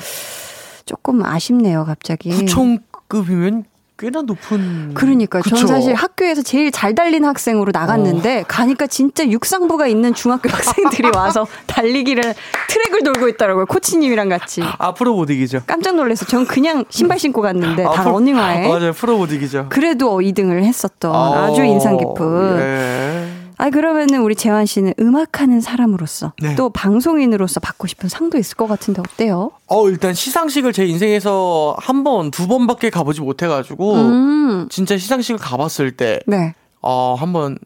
조금 아쉽네요, 갑자기. 구청급이면 꽤나 높은. 그러니까? 저는 사실 학교에서 제일 잘 달리는 학생으로 나갔는데 가니까 진짜 육상부가 있는 중학교 학생들이 와서 [LAUGHS] 달리기를 트랙을 돌고 있더라고요. 코치님이랑 같이. 앞으로 못 이기죠. 깜짝 놀라서 전 그냥 신발 신고 갔는데 다 러닝화에 맞아요. 프로 못 이기죠. 그래도 2등을 했었던 아 주 인상 깊은 예. 아, 그러면은 우리 재환 씨는 음악하는 사람으로서 네. 또 방송인으로서 받고 싶은 상도 있을 것 같은데 어때요? 어, 일단 시상식을 제 인생에서 한 번, 두 번밖에 가보지 못해가지고, 음. 진짜 시상식을 가봤을 때, 네. 어, 한번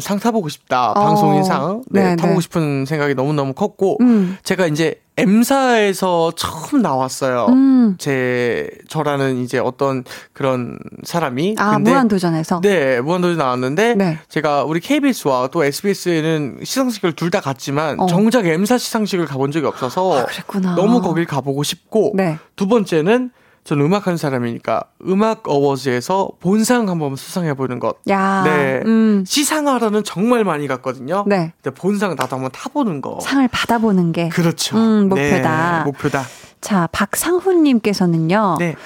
상 타보고 싶다. 어. 방송인상. 네, 네, 타보고 네. 싶은 생각이 너무너무 컸고, 음. 제가 이제 M사에서 처음 나왔어요. 음. 제, 저라는 이제 어떤 그런 사람이. 아, 근데 무한도전에서. 네, 무한도전 나왔는데 네. 제가 우리 KBS와 또 SBS에는 시상식을 둘 다 갔지만 어. 정작 M사 시상식을 가본 적이 없어서 아, 그랬구나. 너무 거길 가보고 싶고 네. 두 번째는 저는 음악하는 사람이니까 음악 어워즈에서 본상 한번 수상해 보는 것. 야. 네. 음. 시상하러는 정말 많이 갔거든요. 네. 근데 본상 나도 한번 타보는 거. 상을 받아보는 게. 그렇죠. 음, 목표다. 네, 목표다. 자, 박상훈님께서는요. 네.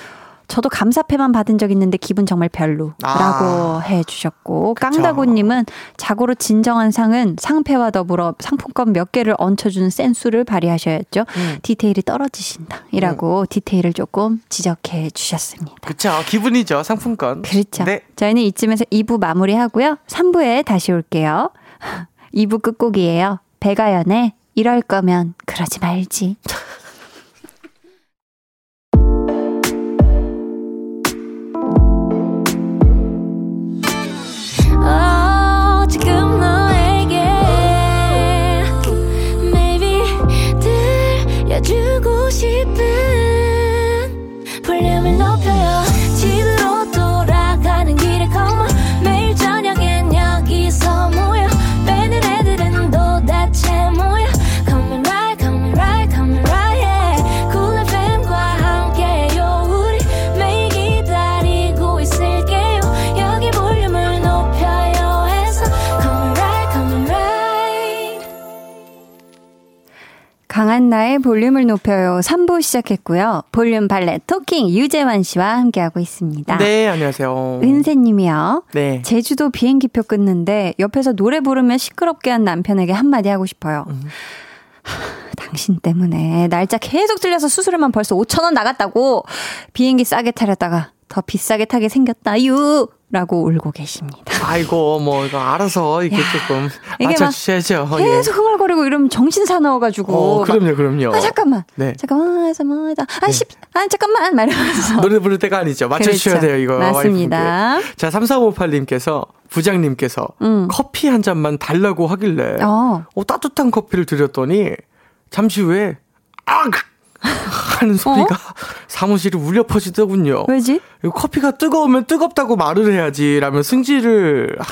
저도 감사패만 받은 적 있는데 기분 정말 별로라고 아. 해주셨고 그쵸. 깡다구님은 자고로 진정한 상은 상패와 더불어 상품권 몇 개를 얹혀주는 센스를 발휘하셔야죠. 음. 디테일이 떨어지신다이라고 디테일을 조금 지적해 주셨습니다. 그쵸. 기분이죠. 상품권. 그렇죠. 네. 저희는 이쯤에서 2부 마무리하고요. 3부에 다시 올게요. [LAUGHS] 2부 끝곡이에요. 배가연의 이럴 거면 그러지 말지. [LAUGHS] 강한 나의 볼륨을 높여요. 3부 시작했고요. 볼륨 발레 토킹 유재환 씨와 함께하고 있습니다. 네, 안녕하세요. 은세님이요. 네. 제주도 비행기표 끊는데 옆에서 노래 부르면 시끄럽게 한 남편에게 한마디 하고 싶어요. 음. 하, 당신 때문에 날짜 계속 틀려서 수수료만 벌써 5천 원 나갔다고 비행기 싸게 타려다가 더 비싸게 타게 생겼다 유 라고 울고 계십니다. 아이고, 뭐, 이거 알아서 조금 이게 막 맞춰주셔야죠. 예. 계속 흥얼거리고 이러면 정신 사나워가지고 어, 막, 그럼요, 그럼요. 아 잠깐만 네. 잠깐만 해서 뭐다 아, 십, 아 잠깐만 말이면서 노래 부를 때가 아니죠. 맞춰주셔야 그렇죠. 돼요, 이거. 맞습니다. 와이프분께. 자, 3358님께서, 부장님께서, 음. 커피 한 잔만 달라고 하길래, 어. 어, 따뜻한 커피를 드렸더니, 잠시 후에, 악! [LAUGHS] 하는 소리가 사무실에 울려 퍼지더군요. 어? 왜지? 커피가 뜨거우면 뜨겁다고 말을 해야지. 라며 승질을, 아,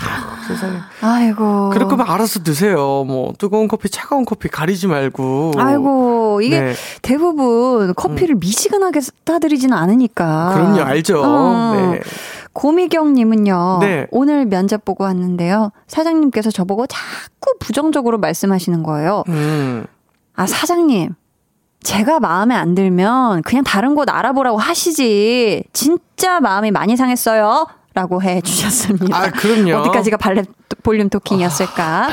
세상에. 아이고 그럴 거면 알아서 드세요. 뭐, 뜨거운 커피, 차가운 커피 가리지 말고. 아이고 이게 네. 음. 대부분 커피를 미시간하게 따드리지는 않으니까. 그럼요, 알죠. 어. 네. 고미경님은요. 네. 오늘 면접 보고 왔는데요. 사장님께서 저보고 자꾸 부정적으로 말씀하시는 거예요. 음. 아 사장님. 제가 마음에 안 들면 그냥 다른 곳 알아보라고 하시지. 진짜 마음이 많이 상했어요. 라고 해 주셨습니다. 아, 그럼요. 아, 어디까지가 발레 볼륨 토킹이었을까?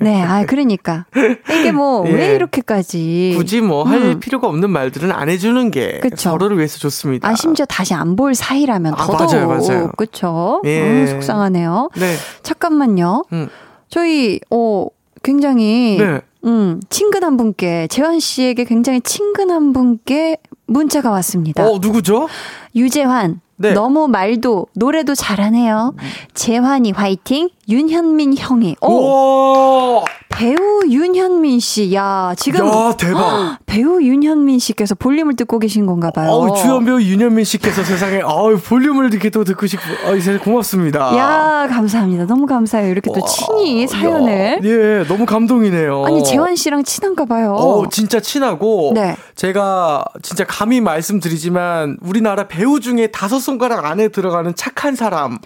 네, 아, 그러니까. 이게 뭐, [LAUGHS] 왜 예. 이렇게까지. 굳이 뭐 할 음. 필요가 없는 말들은 안 해주는 게 그쵸. 서로를 위해서 좋습니다. 아, 심지어 다시 안 볼 사이라면 아, 더더욱. 맞아요, 맞아요. 그쵸? 예. 음, 속상하네요. 네. 잠깐만요. 음. 저희, 어, 굉장히, 네. 음, 친근한 분께, 재환 씨에게 굉장히 친근한 분께 문자가 왔습니다. 어, 누구죠? 유재환. 네. 음. 너무 말도 노래도 잘하네요. 재환이 화이팅. 윤현민 형이. 오, 오! 배우 윤현민 씨. 야, 지금 야, 대박. 배우 윤현민 씨께서 볼륨을 듣고 계신 건가 봐요. 어우, 주연 배우 윤현민 씨께서 세상에, 어우, 볼륨을 이렇게 또 듣고 싶고, 어, 이제 고맙습니다. 야, 감사합니다. 너무 감사해요. 이렇게 또 와, 친히 사연을. 야, 예, 너무 감동이네요. 아니, 재환 씨랑 친한가 봐요. 어, 진짜 친하고, 네. 제가 진짜 감히 말씀드리지만, 우리나라 배우 중에 다섯 손가락 안에 들어가는 착한 사람,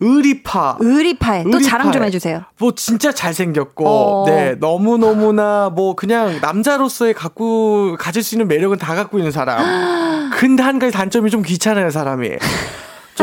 의리파. 의리파에 또 의리파에. 자랑 좀 해주세요. 뭐 진짜 잘생겼고, 어. 네, 너무너무나 뭐 그냥 남자로서의 갖고, 가질 수 있는 매력은 다 갖고 있는 사람. 근데 한 가지 단점이 좀 귀찮아요, 사람이.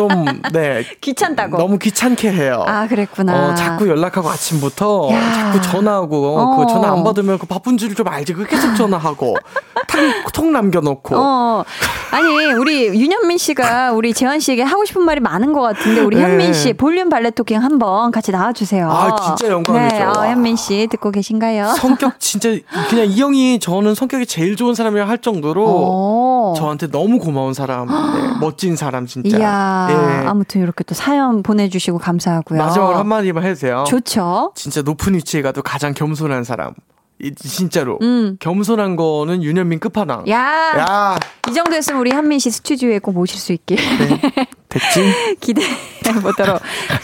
좀 좀, 네. [LAUGHS] 귀찮다고. 너무 귀찮게 해요. 아, 그랬구나. 어, 자꾸 연락하고 아침부터 야. 자꾸 전화하고 어. 그 전화 안 받으면 그 바쁜 줄 좀 알지. 그 계속 전화하고 [LAUGHS] 탁, 톡 남겨놓고. 어. 아니, 우리 윤현민 씨가 우리 재환 씨에게 하고 싶은 말이 많은 것 같은데, 우리 네. 현민 씨 볼륨 발레 토킹 한번 같이 나와주세요. 아, 진짜 영광이죠. 네, 어, 현민 씨 듣고 계신가요? 성격 [LAUGHS] 진짜 그냥 이 형이 저는 성격이 제일 좋은 사람이라 할 정도로 오. 저한테 너무 고마운 사람, 네, [GASPS] 멋진 사람 진짜. 이야, 예. 아무튼 이렇게 또 사연 보내주시고 감사하고요. 마지막으로 한마디만 해도 돼요. 좋죠. 진짜 높은 위치에 가도 가장 겸손한 사람. 이, 진짜로. 음. 겸손한 거는 윤현민 끝판왕. 야, 야, 이 정도 했으면 우리 현민 씨 스튜디오에 꼭 모실 수 있게 됐지? [LAUGHS] 기대해 보도록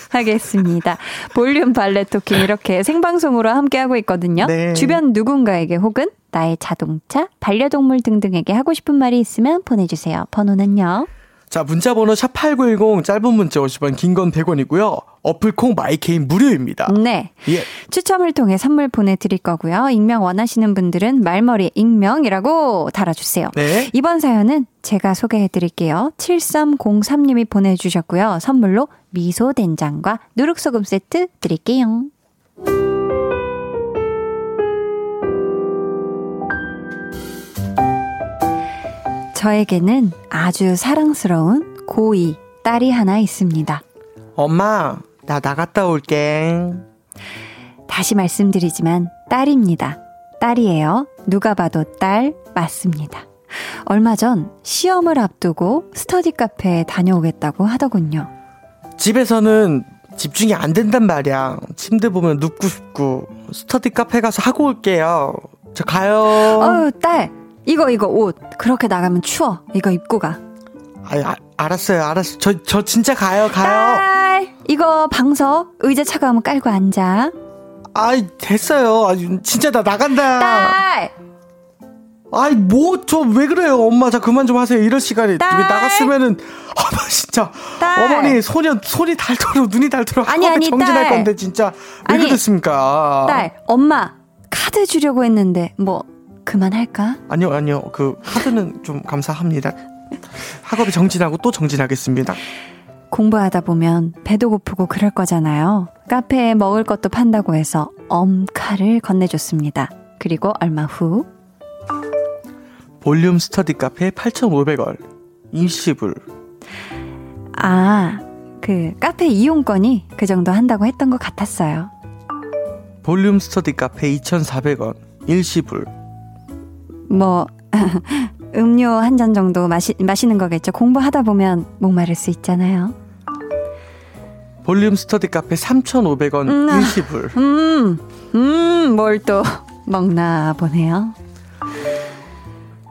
하겠습니다. 볼륨 발레 토킹 이렇게 생방송으로 함께 하고 있거든요. 네. 주변 누군가에게 혹은 나의 자동차, 반려동물 등등에게 하고 싶은 말이 있으면 보내주세요. 번호는요. 자, 문자번호 샵8910 짧은 문자 50원, 긴 건 100원이고요. 어플 콩 마이케이는 무료입니다. 네. 예. 추첨을 통해 선물 보내드릴 거고요. 익명 원하시는 분들은 말머리 익명이라고 달아주세요. 네. 이번 사연은 제가 소개해드릴게요. 7303님이 보내주셨고요. 선물로 미소 된장과 누룩소금 세트 드릴게요. 저에게는 아주 사랑스러운 고2 딸이 하나 있습니다. 엄마, 나 나갔다 올게. 다시 말씀드리지만 딸입니다. 딸이에요. 누가 봐도 딸 맞습니다. 얼마 전 시험을 앞두고 스터디 카페에 다녀오겠다고 하더군요. 집에서는 집중이 안 된단 말이야. 침대 보면 눕고 싶고. 스터디 카페 가서 하고 올게요. 저 가요. 어유 딸 이거 이거 옷 그렇게 나가면 추워. 이거 입고 가. 아이, 아, 알았어요, 알았어요. 저, 저 진짜 가요, 가요. 딸 이거 방석 의자 차가우면 깔고 앉아. 아이, 됐어요. 아, 진짜 나 나간다. 딸 아이, 뭐, 저 왜 그래요? 엄마, 자, 그만 좀 하세요. 이럴 시간에. 나갔으면은, 어머, 진짜. 딸! 어머니, 소년, 손이 달도록, 눈이 달도록. 아니, 아니, 정진할 딸! 건데, 진짜. 왜 아니, 그랬습니까? 딸 엄마 카드 주려고 했는데 뭐 그만할까? 아니요, 아니요. 그, 하드는 좀 감사합니다. 학업이 정진하고 또 정진하겠습니다. 공부하다 보면 배도 고프고 그럴 거잖아요. 카페에 먹을 것도 판다고 해서 엄카를 건네줬습니다. 그리고 얼마 후 볼륨 스터디 카페 8,500원. 20불. 아, 그 카페 이용권이 그 정도 한다고 했던 것 같았어요. 볼륨 스터디 카페 2,400원. 일시불. 뭐 [LAUGHS] 음료 한 잔 정도 마시, 마시는 거겠죠. 공부하다 보면 목마를 수 있잖아요. 볼륨 스터디 카페 3,500원. 음, 아. 일시불. 음, 음, 뭘 또 먹나 보네요.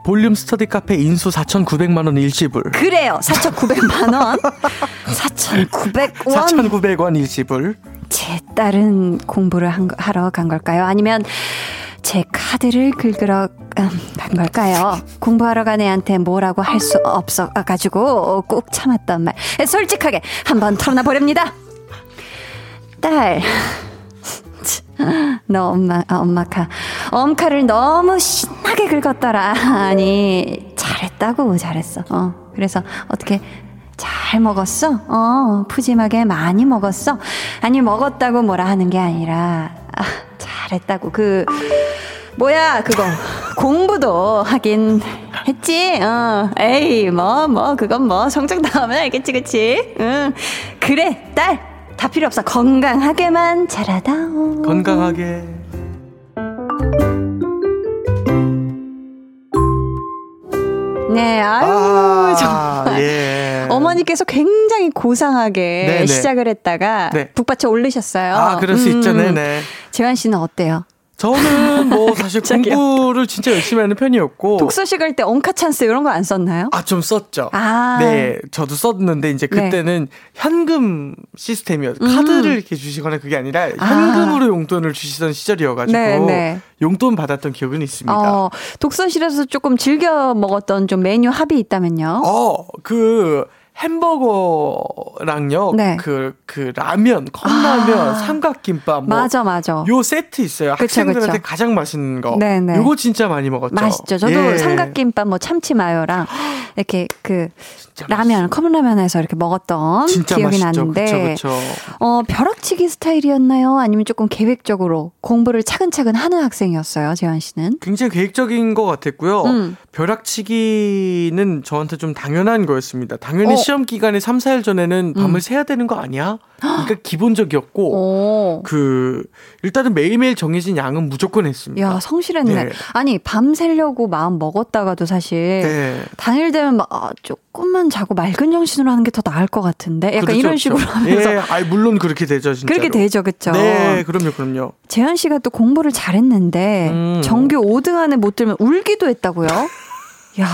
볼륨 스터디 카페 인수 4,900만 원 일시불. 그래요. 4,900만 원. 4,900원. 4,900원 일시불. 제 딸은 공부를 한, 거- 하러 간 걸까요? 아니면 제 카드를 긁으러 음, 간 걸까요? 공부하러 간 애한테 뭐라고 할 수 없어가지고 꼭 참았던 말. 솔직하게 한번 털어놔 버립니다. 딸. [LAUGHS] 너 엄마, 아, 엄마 카. 엄카를 너무 신나게 긁었더라. 아니, 잘했다고, 잘했어. 어, 그래서 어떻게 잘 먹었어? 어, 푸짐하게 많이 먹었어? 아니, 먹었다고 뭐라 하는 게 아니라, 아, 잘했다고. 그, 뭐야, 그거. 공부도 하긴 했지? 어, 에이, 뭐, 뭐, 그건 뭐, 성적 나오면 알겠지, 그치? 응. 그래, 딸. 다 필요 없어. 건강하게만 자라다오. 건강하게. 네, 아유, 아, 정말. 예. 어머니께서 굉장히 고상하게 네네. 시작을 했다가 네. 북받쳐 올리셨어요. 아, 그럴 수 있죠. 음. 네네. 재환 씨는 어때요? 저는 뭐 [LAUGHS] 사실? 공부를 진짜 열심히 하는 편이었고. 독서실 갈 때 엉카 찬스 이런 거 안 썼나요? 아, 좀 썼죠. 아. 네, 저도 썼는데 이제 네. 그때는 현금 시스템이었. 음. 카드를 이렇게 주시거나 그게 아니라 아. 현금으로 용돈을 주시던 시절이어가지고 네, 네. 용돈 받았던 기억은 있습니다. 어, 독서실에서 조금 즐겨 먹었던 좀 메뉴 합이 있다면요? 어, 그 햄버거랑요. 네. 그, 그 라면, 컵라면, 아. 삼각김밥. 뭐 맞아, 맞아. 요 세트 있어요. 그쵸, 학생들한테 그쵸. 가장 맛있는 거. 네네. 요거 진짜 많이 먹었죠. 맛있죠. 저도 예. 삼각김밥 뭐 참치 마요랑 [GASPS] 이렇게 그 라면, 컵라면에서 이렇게 먹었던 기억이 맛있죠. 나는데 그쵸, 그쵸. 어, 벼락치기 스타일이었나요? 아니면 조금 계획적으로 공부를 차근차근 하는 학생이었어요, 재환 씨는? 굉장히 계획적인 것 같았고요. 음. 벼락치기는 저한테 좀 당연한 거였습니다. 당연히 어. 시험 기간에 3, 4일 전에는 밤을 음. 새야 되는 거 아니야? 그러니까 기본적이었고 오. 그 일단은 매일매일 정해진 양은 무조건 했습니다. 야, 성실했네. 네. 아니, 밤 새려고 마음 먹었다가도 사실 네. 당일 되면 막 아, 조금만 자고 맑은 정신으로 하는 게 더 나을 것 같은데. 약간 그렇죠, 이런 그렇죠. 식으로 하면서 예, 아이 물론 그렇게 되죠, 진짜. 그렇게 되죠, 그쵸? 네, 그럼요, 그럼요. 재현 씨가 또 공부를 잘했는데 음. 전교 5등 안에 못 들면 울기도 했다고요? [LAUGHS] 야,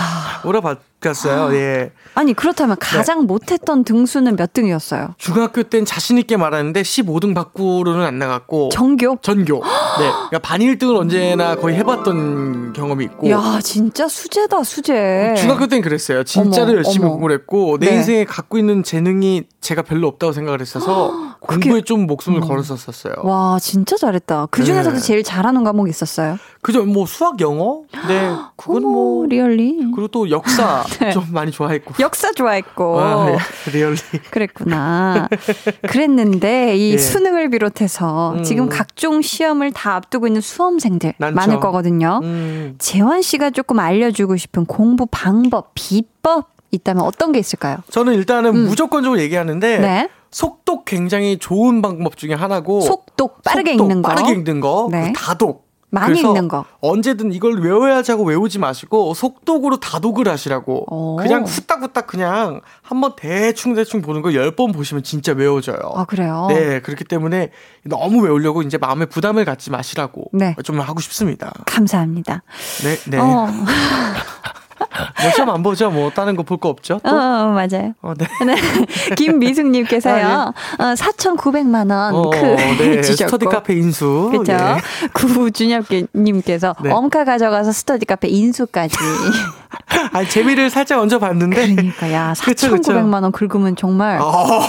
오라봤 겠어요. 예. 아니 그렇다면 가장 못했던 등수는 몇 등이었어요? 중학교 땐 자신 있게 말하는데 15등 밖으로는 안 나갔고 전교? 전교. [GASPS] 네. 그러니까 반 1등을 언제나 거의 해봤던 경험이 있고. 야, 진짜 수제다 수제. 중학교 땐 그랬어요. 진짜로 어머, 열심히 어머. 공부를 했고 내 네. 인생에 갖고 있는 재능이 제가 별로 없다고 생각을 했어서 [GASPS] 그게- 공부에 좀 목숨을 어머. 걸었었어요. 와, 진짜 잘했다. 그 중에서도 네. 제일 잘하는 과목 있었어요? 그죠? 뭐 수학, 영어? 네. [GASPS] 그건 어머, 뭐 really. 그리고 또 역사 [LAUGHS] 네. 좀 많이 좋아했고. 역사 좋아했고. 아, 예. really. 그랬구나. [LAUGHS] 그랬는데 이 예. 수능을 비롯해서 음. 지금 각종 시험을 다 앞두고 있는 수험생들 많죠. 많을 거거든요. 음. 재환 씨가 조금 알려주고 싶은 공부 방법, 비법 있다면 어떤 게 있을까요? 저는 일단은 음. 무조건적으로 얘기하는데 네. 속독 굉장히 좋은 방법 중에 하나고 속독 빠르게 속독, 읽는 거. 빠르게 읽는 거, 네. 그리고 다독. 많이 읽는 거. 언제든 이걸 외워야지 하고 외우지 마시고 속독으로 다독을 하시라고. 오. 그냥 후딱후딱 그냥 한번 대충 대충 보는 거 열 번 보시면 진짜 외워져요. 아, 그래요? 네, 그렇기 때문에 너무 외우려고 이제 마음에 부담을 갖지 마시라고 네. 좀 하고 싶습니다. 감사합니다. 네, 네. 어, [LAUGHS] 뭐 시험 안 보죠? 뭐 다른 거 볼 거 없죠? 어, 또? 어, 맞아요. 어, 네. 네. [LAUGHS] 김미숙님께서요, 어, 4,900만 원 어, 크 네. [LAUGHS] 주셨고. 스터디 카페 인수. 그죠? 네. 구준엽님께서 네. 엄카 가져가서 스터디 카페 인수까지. [LAUGHS] 아, 재미를 살짝 얹어 봤는데. 그러니까 야 그쵸, 그쵸. 4,900만 원 긁으면 정말 아,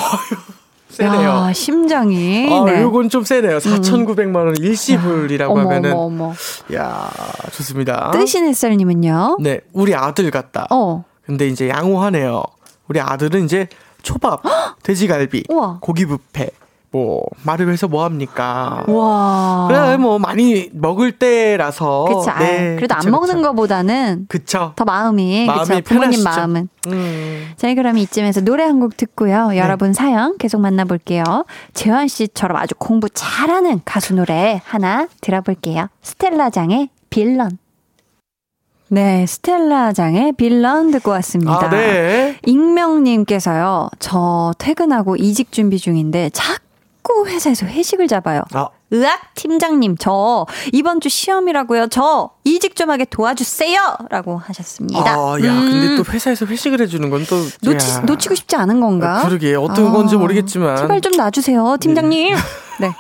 세네요. 야, 심장이 아, 네. 요건 좀 세네요. 4,900만 원 일시불이라고 어머 하면은 어머 어머. 야, 좋습니다. 뜨신 햇살 님은요? 네, 우리 아들 같다. 어. 근데 이제 양호하네요. 우리 아들은 이제 초밥, 돼지갈비, 우와. 고기 뷔페, 뭐 말을 해서 뭐 합니까? 와. 그래 뭐 많이 먹을 때라서. 그쵸. 아, 네, 그래도 그쵸, 안 먹는 그쵸. 거보다는 그쵸. 더 마음이, 마음이 그쵸. 부모님 편하시죠. 마음은. 음. 저희 그럼 이쯤에서 노래 한 곡 듣고요. 네. 여러분 사연 계속 만나볼게요. 재환 씨처럼 아주 공부 잘하는 가수 노래 하나 들어볼게요. 스텔라장의 빌런. 네, 스텔라장의 빌런 듣고 왔습니다. 아, 네. 익명님께서요, 저 퇴근하고 이직 준비 중인데 자꾸 회사에서 회식을 잡아요. 아, 의학 팀장님, 저 이번 주 시험이라고요. 저 이직 좀 하게 도와주세요. 라고 하셨습니다. 아, 야, 음, 근데 또 회사에서 회식을 해주는 건 또. 놓치, 야. 놓치고 싶지 않은 건가? 아, 그러게. 어떤 아, 건지 모르겠지만. 제발 좀 놔주세요, 팀장님. 네.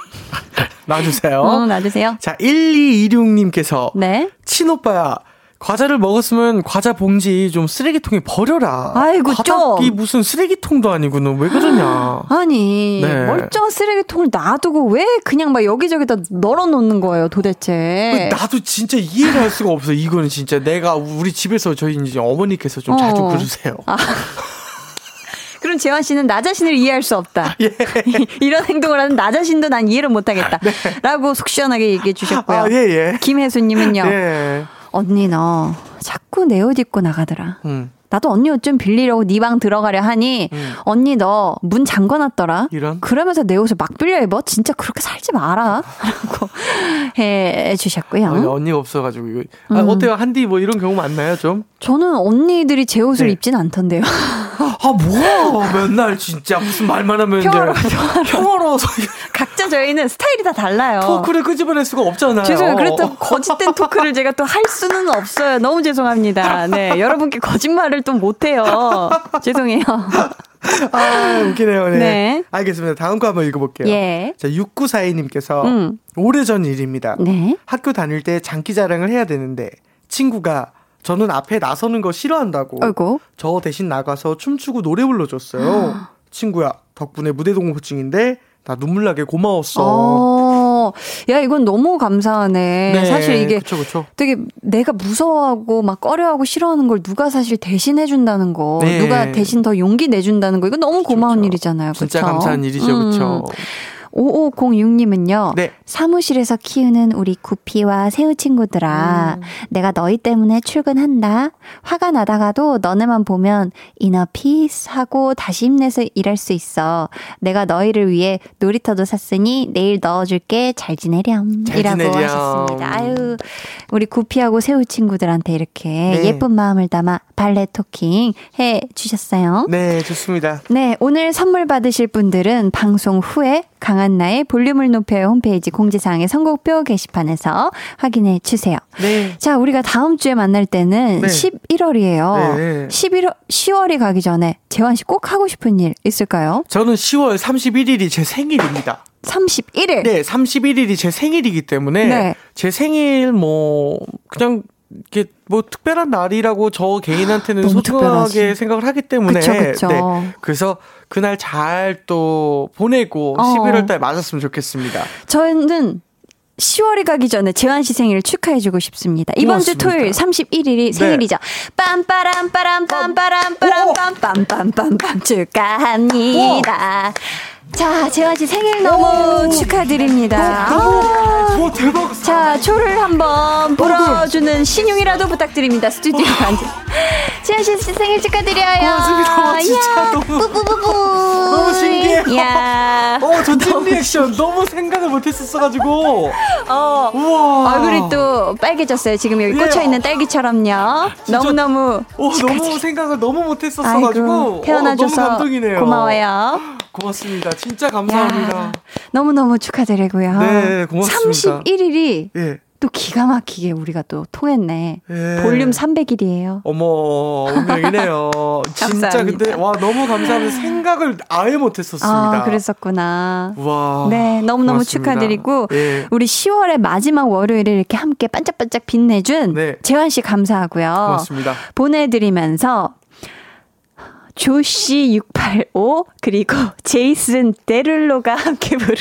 [LAUGHS] 놔주세요. 어, 놔주세요. 자, 1226님께서. 네. 친오빠야. 과자를 먹었으면 과자 봉지 좀 쓰레기통에 버려라. 아이고, 바닥이 좀. 무슨 쓰레기통도 아니고 너왜 그러냐. [GASPS] 아니, 네. 멀쩡한 쓰레기통을 놔두고 왜 그냥 막 여기저기다 널어놓는 거예요, 도대체. 나도 진짜 이해를 할 수가 없어. 이거는 진짜 내가 우리 집에서 저희 이제 어머니께서 좀 자주 어. 그러세요. [LAUGHS] 그럼 재환 씨는 나 자신을 이해할 수 없다. [LAUGHS] 예. [LAUGHS] 이런 행동을 하는 나 자신도 난 이해를 못하겠다. 라고 속 시원하게 얘기해 주셨고요. 네. 아, 예, 예. 김혜수님은요. 예. 언니 너 자꾸 내 옷 입고 나가더라. 음. 나도 언니 옷 좀 빌리려고 네 방 들어가려 하니 음. 언니 너 문 잠궈놨더라. 이런? 그러면서 내 옷을 막 빌려 입어. 진짜 그렇게 살지 마라. [LAUGHS] 라고 해 주셨고요. 아니, 언니가 없어가지고 이거. 아, 음. 어때요? 한디 뭐 이런 경우 많나요, 좀? 저는 언니들이 제 옷을 네. 입진 않던데요. [LAUGHS] 아, 뭐야. 맨날 진짜 무슨 말만 하면 평화로- 이제 평화로워서 각자 저희는 스타일이 다 달라요. 토크를 끄집어낼 수가 없잖아요. 죄송해요. 그렇다고 거짓된 토크를 제가 또 할 수는 없어요. 너무 죄송합니다. 네. 여러분께 거짓말을 또 못해요. 죄송해요. 아, 웃기네요. 네. 네. 알겠습니다. 다음 거 한번 읽어볼게요. 예. 자, 6942님께서 음. 오래전 일입니다. 네. 학교 다닐 때 장기 자랑을 해야 되는데 친구가 저는 앞에 나서는 거 싫어한다고. 아이고. 저 대신 나가서 춤추고 노래 불러줬어요. 친구야, 덕분에 무대 동호증인데 나 눈물 나게 고마웠어. 어, 야, 이건 너무 감사하네. 사실 이게 그쵸, 그쵸. 되게 내가 무서워하고 막 꺼려하고 싫어하는 걸 누가 사실 대신 해준다는 거, 네. 누가 대신 더 용기 내준다는 거, 이거 너무 고마운 일이잖아요. 진짜 그쵸? 감사한 일이죠, 음. 그쵸. 5506님은요. 네. 사무실에서 키우는 우리 구피와 새우 친구들아. 음. 내가 너희 때문에 출근한다. 화가 나다가도 너네만 보면 inner peace 하고 다시 힘내서 일할 수 있어. 내가 너희를 위해 놀이터도 샀으니 내일 넣어줄게. 잘 지내렴. 잘 이라고 지내렴. 하셨습니다. 아유, 우리 구피하고 새우 친구들한테 이렇게 네. 예쁜 마음을 담아 발레 talking 해 주셨어요. 네, 좋습니다. 네, 오늘 선물 받으실 분들은 방송 후에 강한나의 볼륨을 높여요 홈페이지 공지사항의 선곡표 게시판에서 확인해 주세요. 네. 자, 우리가 다음 주에 만날 때는 네. 11월이에요. 네. 11월, 10월이 가기 전에 재환 씨 꼭 하고 싶은 일 있을까요? 저는 10월 31일이 제 생일입니다. 31일. 네, 31일이 제 생일이기 때문에 네. 제 생일 뭐 그냥 이렇게 뭐 특별한 날이라고 저 개인한테는 너무 소중하게 특별하지. 생각을 하기 때문에 그쵸, 그쵸. 네. 그래서 그날 잘 또 보내고 어. 11월 달 맞았으면 좋겠습니다. 저는 10월이 가기 전에 재환 씨 생일을 축하해주고 싶습니다. 이번 주 고맙습니다. 토요일 31일이 생일이죠. 빰빠람 빠람 빰빠람 빠람 빰빰빰빰빰 축하합니다. 자, 재환 씨 생일 너무 축하드립니다. 아. 오 대박. 자, 초를 한번 불어주는 신용이라도 부탁드립니다. 스튜디오 앉아. 재환 씨 생일 축하드려요. 고맙습니다. 진짜 너무- 뿌뿌뿌뿌. [LAUGHS] 너무 신기해요. 이야. 어, 저찐 리액션 너무 생각을 못 했었어가지고. 어. 우와. 얼굴이 또 빨개졌어요. 지금 여기 예. 꽂혀있는 딸기처럼요. 진짜- 너무너무. 오, 너무 생각을 너무 못 했었어가지고. 아이고, 태어나줘서 어, 감동이네요. 고마워요. 고맙습니다. 진짜 감사합니다. 야, 너무너무 축하드리고요. 네, 고맙습니다. 31일이 예. 또 기가 막히게 우리가 또 통했네. 예. 볼륨 300일이에요. 어머, 운명이네요. [LAUGHS] 진짜. 근데, 와, 너무 감사합니다. 생각을 아예 못 했었습니다. 아, 그랬었구나. 와. 네, 너무 너무 고맙습니다. 축하드리고 예. 우리 10월의 마지막 월요일에 이렇게 함께 반짝반짝 빛내준 네. 재환 씨 감사하고요. 고맙습니다. 보내드리면서 Jawsh 685 그리고 제이슨 데룰로가 함께 부른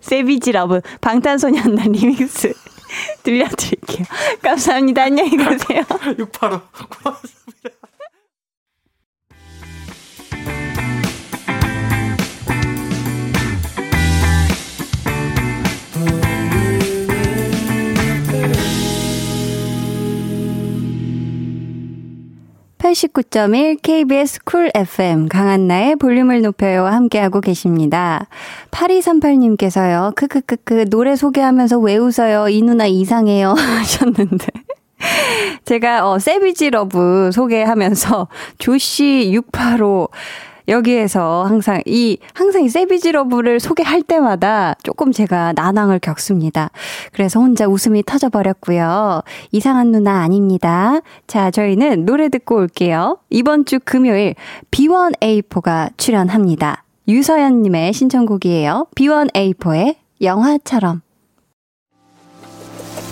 Savage Love 방탄소년단 리믹스 들려드릴게요. 감사합니다. 안녕히 가세요. 685. [LAUGHS] 고맙습니다. (89.1) KBS 쿨 FM 강한나의 볼륨을 높여요 함께하고 계십니다. 8238님께서요. 크크크크 노래 소개하면서 왜 웃어요? 이 누나 이상해요 [LAUGHS] 하셨는데 제가 어 Savage Love 소개하면서 Jawsh 685 여기에서 항상 이 항상 이 Savage Love를 소개할 때마다 조금 제가 난항을 겪습니다. 그래서 혼자 웃음이 터져 버렸고요. 이상한 누나 아닙니다. 자, 저희는 노래 듣고 올게요. 이번 주 금요일 B1A4가 출연합니다. 유서연 님의 신청곡이에요. B1A4의 영화처럼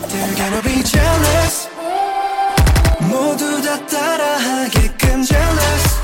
They're gonna be jealous 모두 다 따라하게끔 jealous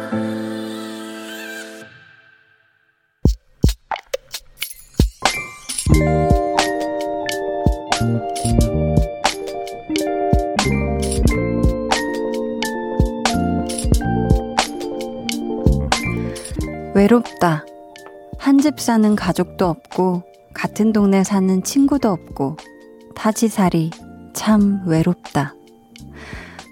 외롭다. 한 집 사는 가족도 없고, 같은 동네 사는 친구도 없고, 타지살이 참 외롭다.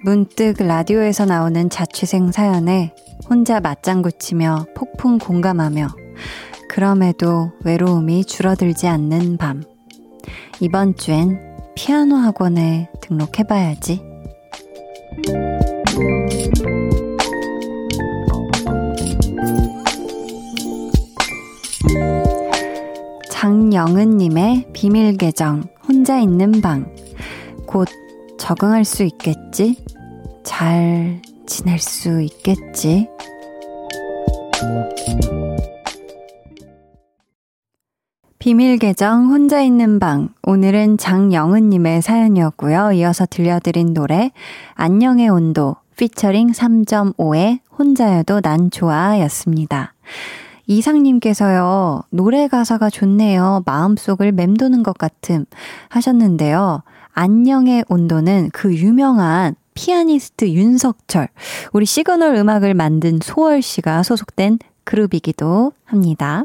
문득 라디오에서 나오는 자취생 사연에 혼자 맞장구 치며 폭풍 공감하며, 그럼에도 외로움이 줄어들지 않는 밤. 이번 주엔 피아노 학원에 등록해봐야지. 장영은님의 비밀 계정, 혼자 있는 방. 곧 적응할 수 있겠지? 잘 지낼 수 있겠지? 비밀 계정 혼자 있는 방. 오늘은 장영은님의 사연이었고요. 이어서 들려드린 노래 안녕의 온도 피처링 3.5의 혼자여도 난 좋아 였습니다. 이상님께서요, 노래 가사가 좋네요. 마음속을 맴도는 것 같음 하셨는데요. 안녕의 온도는 그 유명한 피아니스트 윤석철, 우리 시그널 음악을 만든 소월 씨가 소속된 그룹이기도 합니다.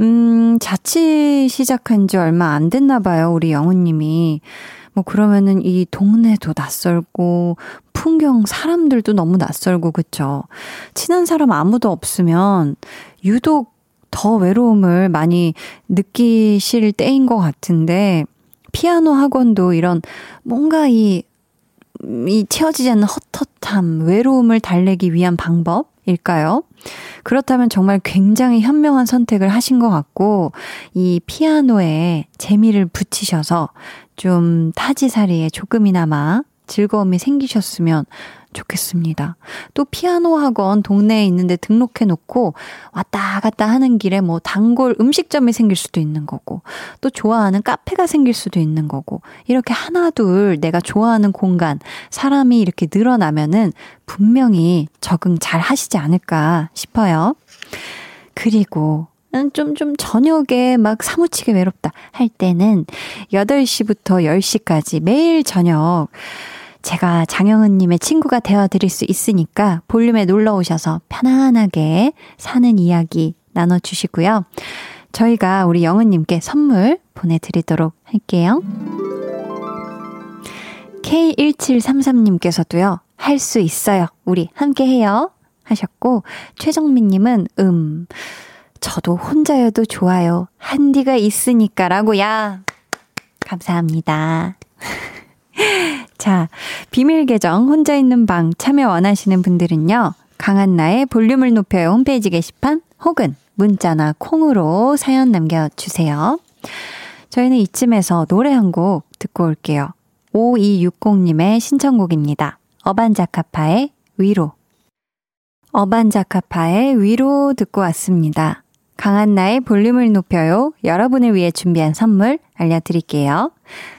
음, 자취 시작한 지 얼마 안 됐나 봐요, 우리 영우님이. 뭐 그러면은 이 동네도 낯설고 풍경 사람들도 너무 낯설고 그쵸 친한 사람 아무도 없으면 유독 더 외로움을 많이 느끼실 때인 것 같은데 피아노 학원도 이런 뭔가 이, 이 채워지지 않는 헛헛함, 외로움을 달래기 위한 방법일까요? 그렇다면 정말 굉장히 현명한 선택을 하신 것 같고, 이 피아노에 재미를 붙이셔서 좀 타지사리에 조금이나마 즐거움이 생기셨으면 좋겠습니다. 또 피아노 학원 동네에 있는데 등록해 놓고 왔다 갔다 하는 길에 뭐 단골 음식점이 생길 수도 있는 거고 또 좋아하는 카페가 생길 수도 있는 거고 이렇게 하나 둘 내가 좋아하는 공간 사람이 이렇게 늘어나면은 분명히 적응 잘 하시지 않을까 싶어요. 그리고 좀, 좀 저녁에 막 사무치게 외롭다 할 때는 8시부터 10시까지 매일 저녁 제가 장영은님의 친구가 되어드릴 수 있으니까 볼륨에 놀러 오셔서 편안하게 사는 이야기 나눠주시고요. 저희가 우리 영은님께 선물 보내드리도록 할게요. K1733님께서도요, 할 수 있어요. 우리 함께 해요. 하셨고, 최정민님은, 음, 저도 혼자여도 좋아요. 한디가 있으니까라고, 야. 감사합니다. [LAUGHS] 자, 비밀 계정 혼자 있는 방 참여 원하시는 분들은요. 강한나의 볼륨을 높여요 홈페이지 게시판 혹은 문자나 콩으로 사연 남겨주세요. 저희는 이쯤에서 노래 한 곡 듣고 올게요. 5260님의 신청곡입니다. 어반자카파의 위로. 어반자카파의 위로 듣고 왔습니다. 강한나의 볼륨을 높여요. 여러분을 위해 준비한 선물 알려드릴게요.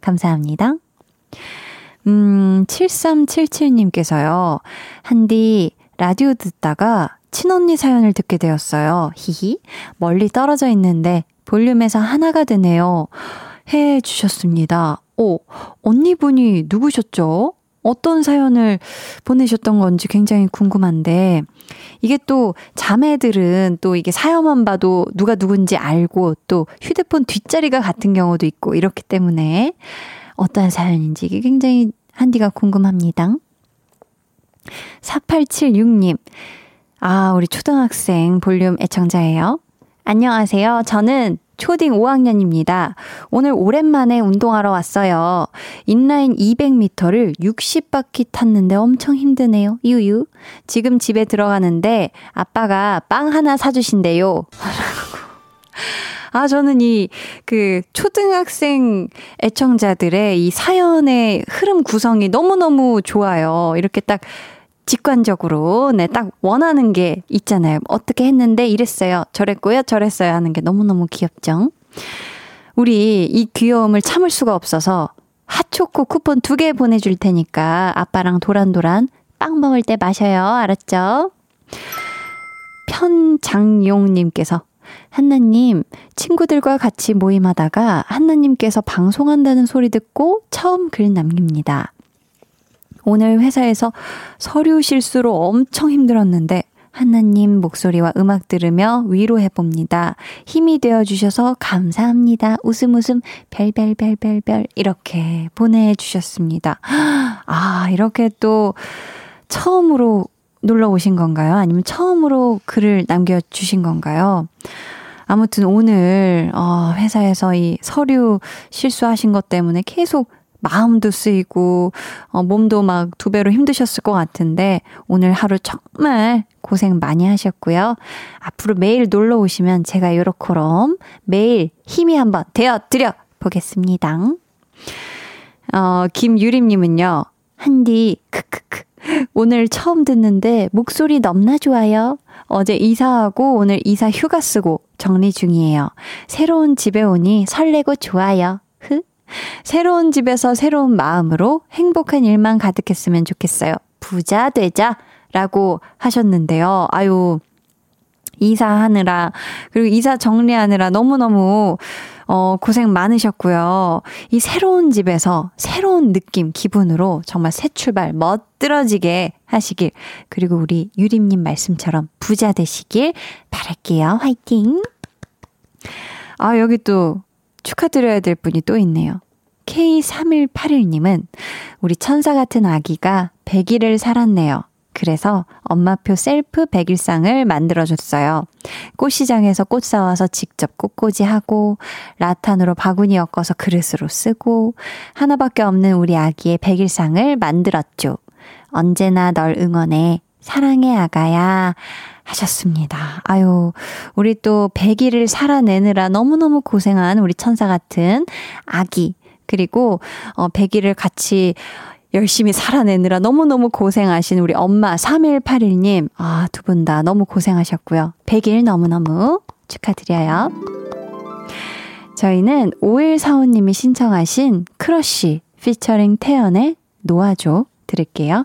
감사합니다. 음, 7377님께서요. 한디, 라디오 듣다가 친언니 사연을 듣게 되었어요. 히히. 멀리 떨어져 있는데 볼륨에서 하나가 되네요. 해 주셨습니다. 오, 언니분이 누구셨죠? 어떤 사연을 보내셨던 건지 굉장히 궁금한데, 이게 또 자매들은 또 이게 사연만 봐도 누가 누군지 알고 또 휴대폰 뒷자리가 같은 경우도 있고 이렇기 때문에 어떠한 사연인지 이게 굉장히 한디가 궁금합니다. 4876님. 아, 우리 초등학생 볼륨 애청자예요. 안녕하세요. 저는 초딩 5학년입니다. 오늘 오랜만에 운동하러 왔어요. 인라인 200m를 60바퀴 탔는데 엄청 힘드네요. 유유. 지금 집에 들어가는데 아빠가 빵 하나 사주신대요. 아, 저는 이, 그, 초등학생 애청자들의 이 사연의 흐름 구성이 너무너무 좋아요. 이렇게 딱 직관적으로, 네, 딱 원하는 게 있잖아요. 어떻게 했는데 이랬어요. 저랬고요. 저랬어요. 하는 게 너무너무 귀엽죠? 우리 이 귀여움을 참을 수가 없어서 핫초코 쿠폰 두 개 보내줄 테니까 아빠랑 도란도란 빵 먹을 때 마셔요. 알았죠? 편장용님께서 한나님, 친구들과 같이 모임하다가 한나님께서 방송한다는 소리 듣고 처음 글 남깁니다. 오늘 회사에서 서류 실수로 엄청 힘들었는데 하나님 목소리와 음악 들으며 위로해봅니다. 힘이 되어주셔서 감사합니다. 웃음 웃음 별별별별별 이렇게 보내주셨습니다. 아, 이렇게 또 처음으로 놀러 오신 건가요? 아니면 처음으로 글을 남겨주신 건가요? 아무튼 오늘, 어, 회사에서 이 서류 실수하신 것 때문에 계속 마음도 쓰이고, 어, 몸도 막 두 배로 힘드셨을 것 같은데, 오늘 하루 정말 고생 많이 하셨고요. 앞으로 매일 놀러 오시면 제가 요렇게럼 매일 힘이 한번 되어 드려 보겠습니다. 어, 김유림님은요, 한디, 크크크. 오늘 처음 듣는데 목소리 넘나 좋아요. 어제 이사하고 오늘 이사 휴가 쓰고 정리 중이에요. 새로운 집에 오니 설레고 좋아요. 흐. 새로운 집에서 새로운 마음으로 행복한 일만 가득했으면 좋겠어요. 부자 되자. 라고 하셨는데요. 아유, 이사하느라, 그리고 이사 정리하느라 너무너무, 어, 고생 많으셨고요. 이 새로운 집에서 새로운 느낌, 기분으로 정말 새 출발 멋들어지게 하시길. 그리고 우리 유림님 말씀처럼 부자 되시길 바랄게요. 화이팅! 아, 여기 또 축하드려야 될 분이 또 있네요. K3181님은 우리 천사 같은 아기가 100일을 살았네요. 그래서 엄마표 셀프 백일상을 만들어줬어요. 꽃시장에서 꽃 사와서 직접 꽃꽂이 하고, 라탄으로 바구니 엮어서 그릇으로 쓰고, 하나밖에 없는 우리 아기의 백일상을 만들었죠. 언제나 널 응원해. 사랑해, 아가야. 하셨습니다. 아유, 우리 또 100일을 살아내느라 너무너무 고생한 우리 천사 같은 아기. 그리고, 어, 100일을 같이 열심히 살아내느라 너무너무 고생하신 우리 엄마 3181님. 아, 두 분 다 너무 고생하셨고요. 100일 너무너무 축하드려요. 저희는 5145님이 신청하신 크러쉬 피처링 태연의 놓아줘 들을게요.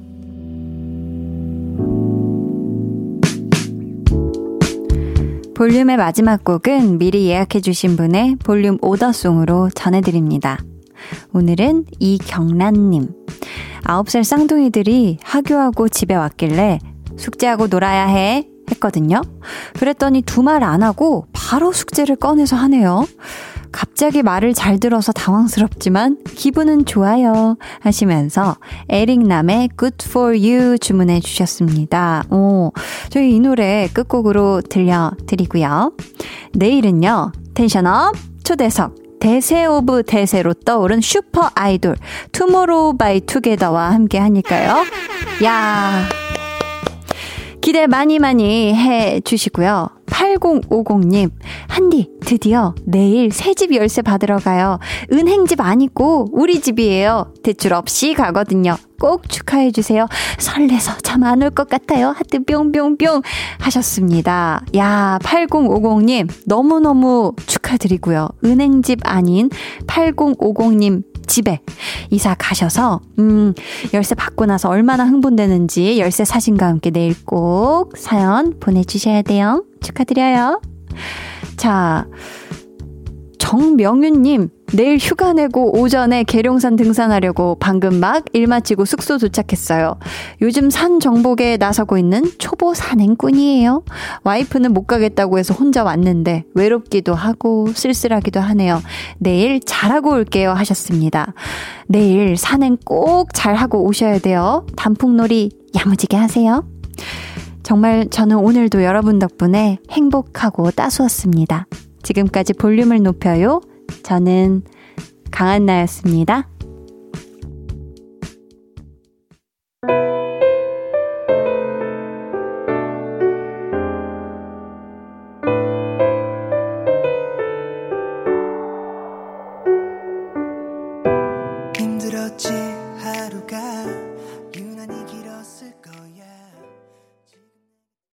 볼륨의 마지막 곡은 미리 예약해주신 분의 볼륨 오더송으로 전해드립니다. 오늘은 이경란님. 9살 쌍둥이들이 하교하고 집에 왔길래 숙제하고 놀아야 해. 했거든요. 그랬더니 두 말 안 하고 바로 숙제를 꺼내서 하네요. 갑자기 말을 잘 들어서 당황스럽지만 기분은 좋아요 하시면서 에릭남의 Good for You 주문해 주셨습니다. 오, 저희 이 노래 끝곡으로 들려드리고요. 내일은요, tension up 초대석 대세 of 대세로 떠오른 슈퍼 아이돌 투모로우 바이 투게더와 함께 하니까요. 야 기대 많이 많이 해 주시고요. 8050님, 한디, 드디어 내일 새 집 열쇠 받으러 가요. 은행집 아니고 우리 집이에요. 대출 없이 가거든요. 꼭 축하해 주세요. 설레서 잠 안 올 것 같아요. 하트 뿅뿅뿅 하셨습니다. 야, 8050님, 너무너무 축하드리고요. 은행집 아닌 8050님 집에 이사 가셔서 음 열쇠 받고 나서 얼마나 흥분되는지 열쇠 사진과 함께 내일 꼭 사연 보내주셔야 돼요. 축하드려요. 자 정명윤님 내일 휴가 내고 오전에 계룡산 등산하려고 방금 막 일 마치고 숙소 도착했어요. 요즘 산 정복에 나서고 있는 초보 산행꾼이에요. 와이프는 못 가겠다고 해서 혼자 왔는데 외롭기도 하고 쓸쓸하기도 하네요. 내일 잘하고 올게요 하셨습니다. 내일 산행 꼭 잘하고 오셔야 돼요. 단풍놀이 야무지게 하세요. 정말 저는 오늘도 여러분 덕분에 행복하고 따스웠습니다. 지금까지 볼륨을 높여요. 저는 강한나였습니다.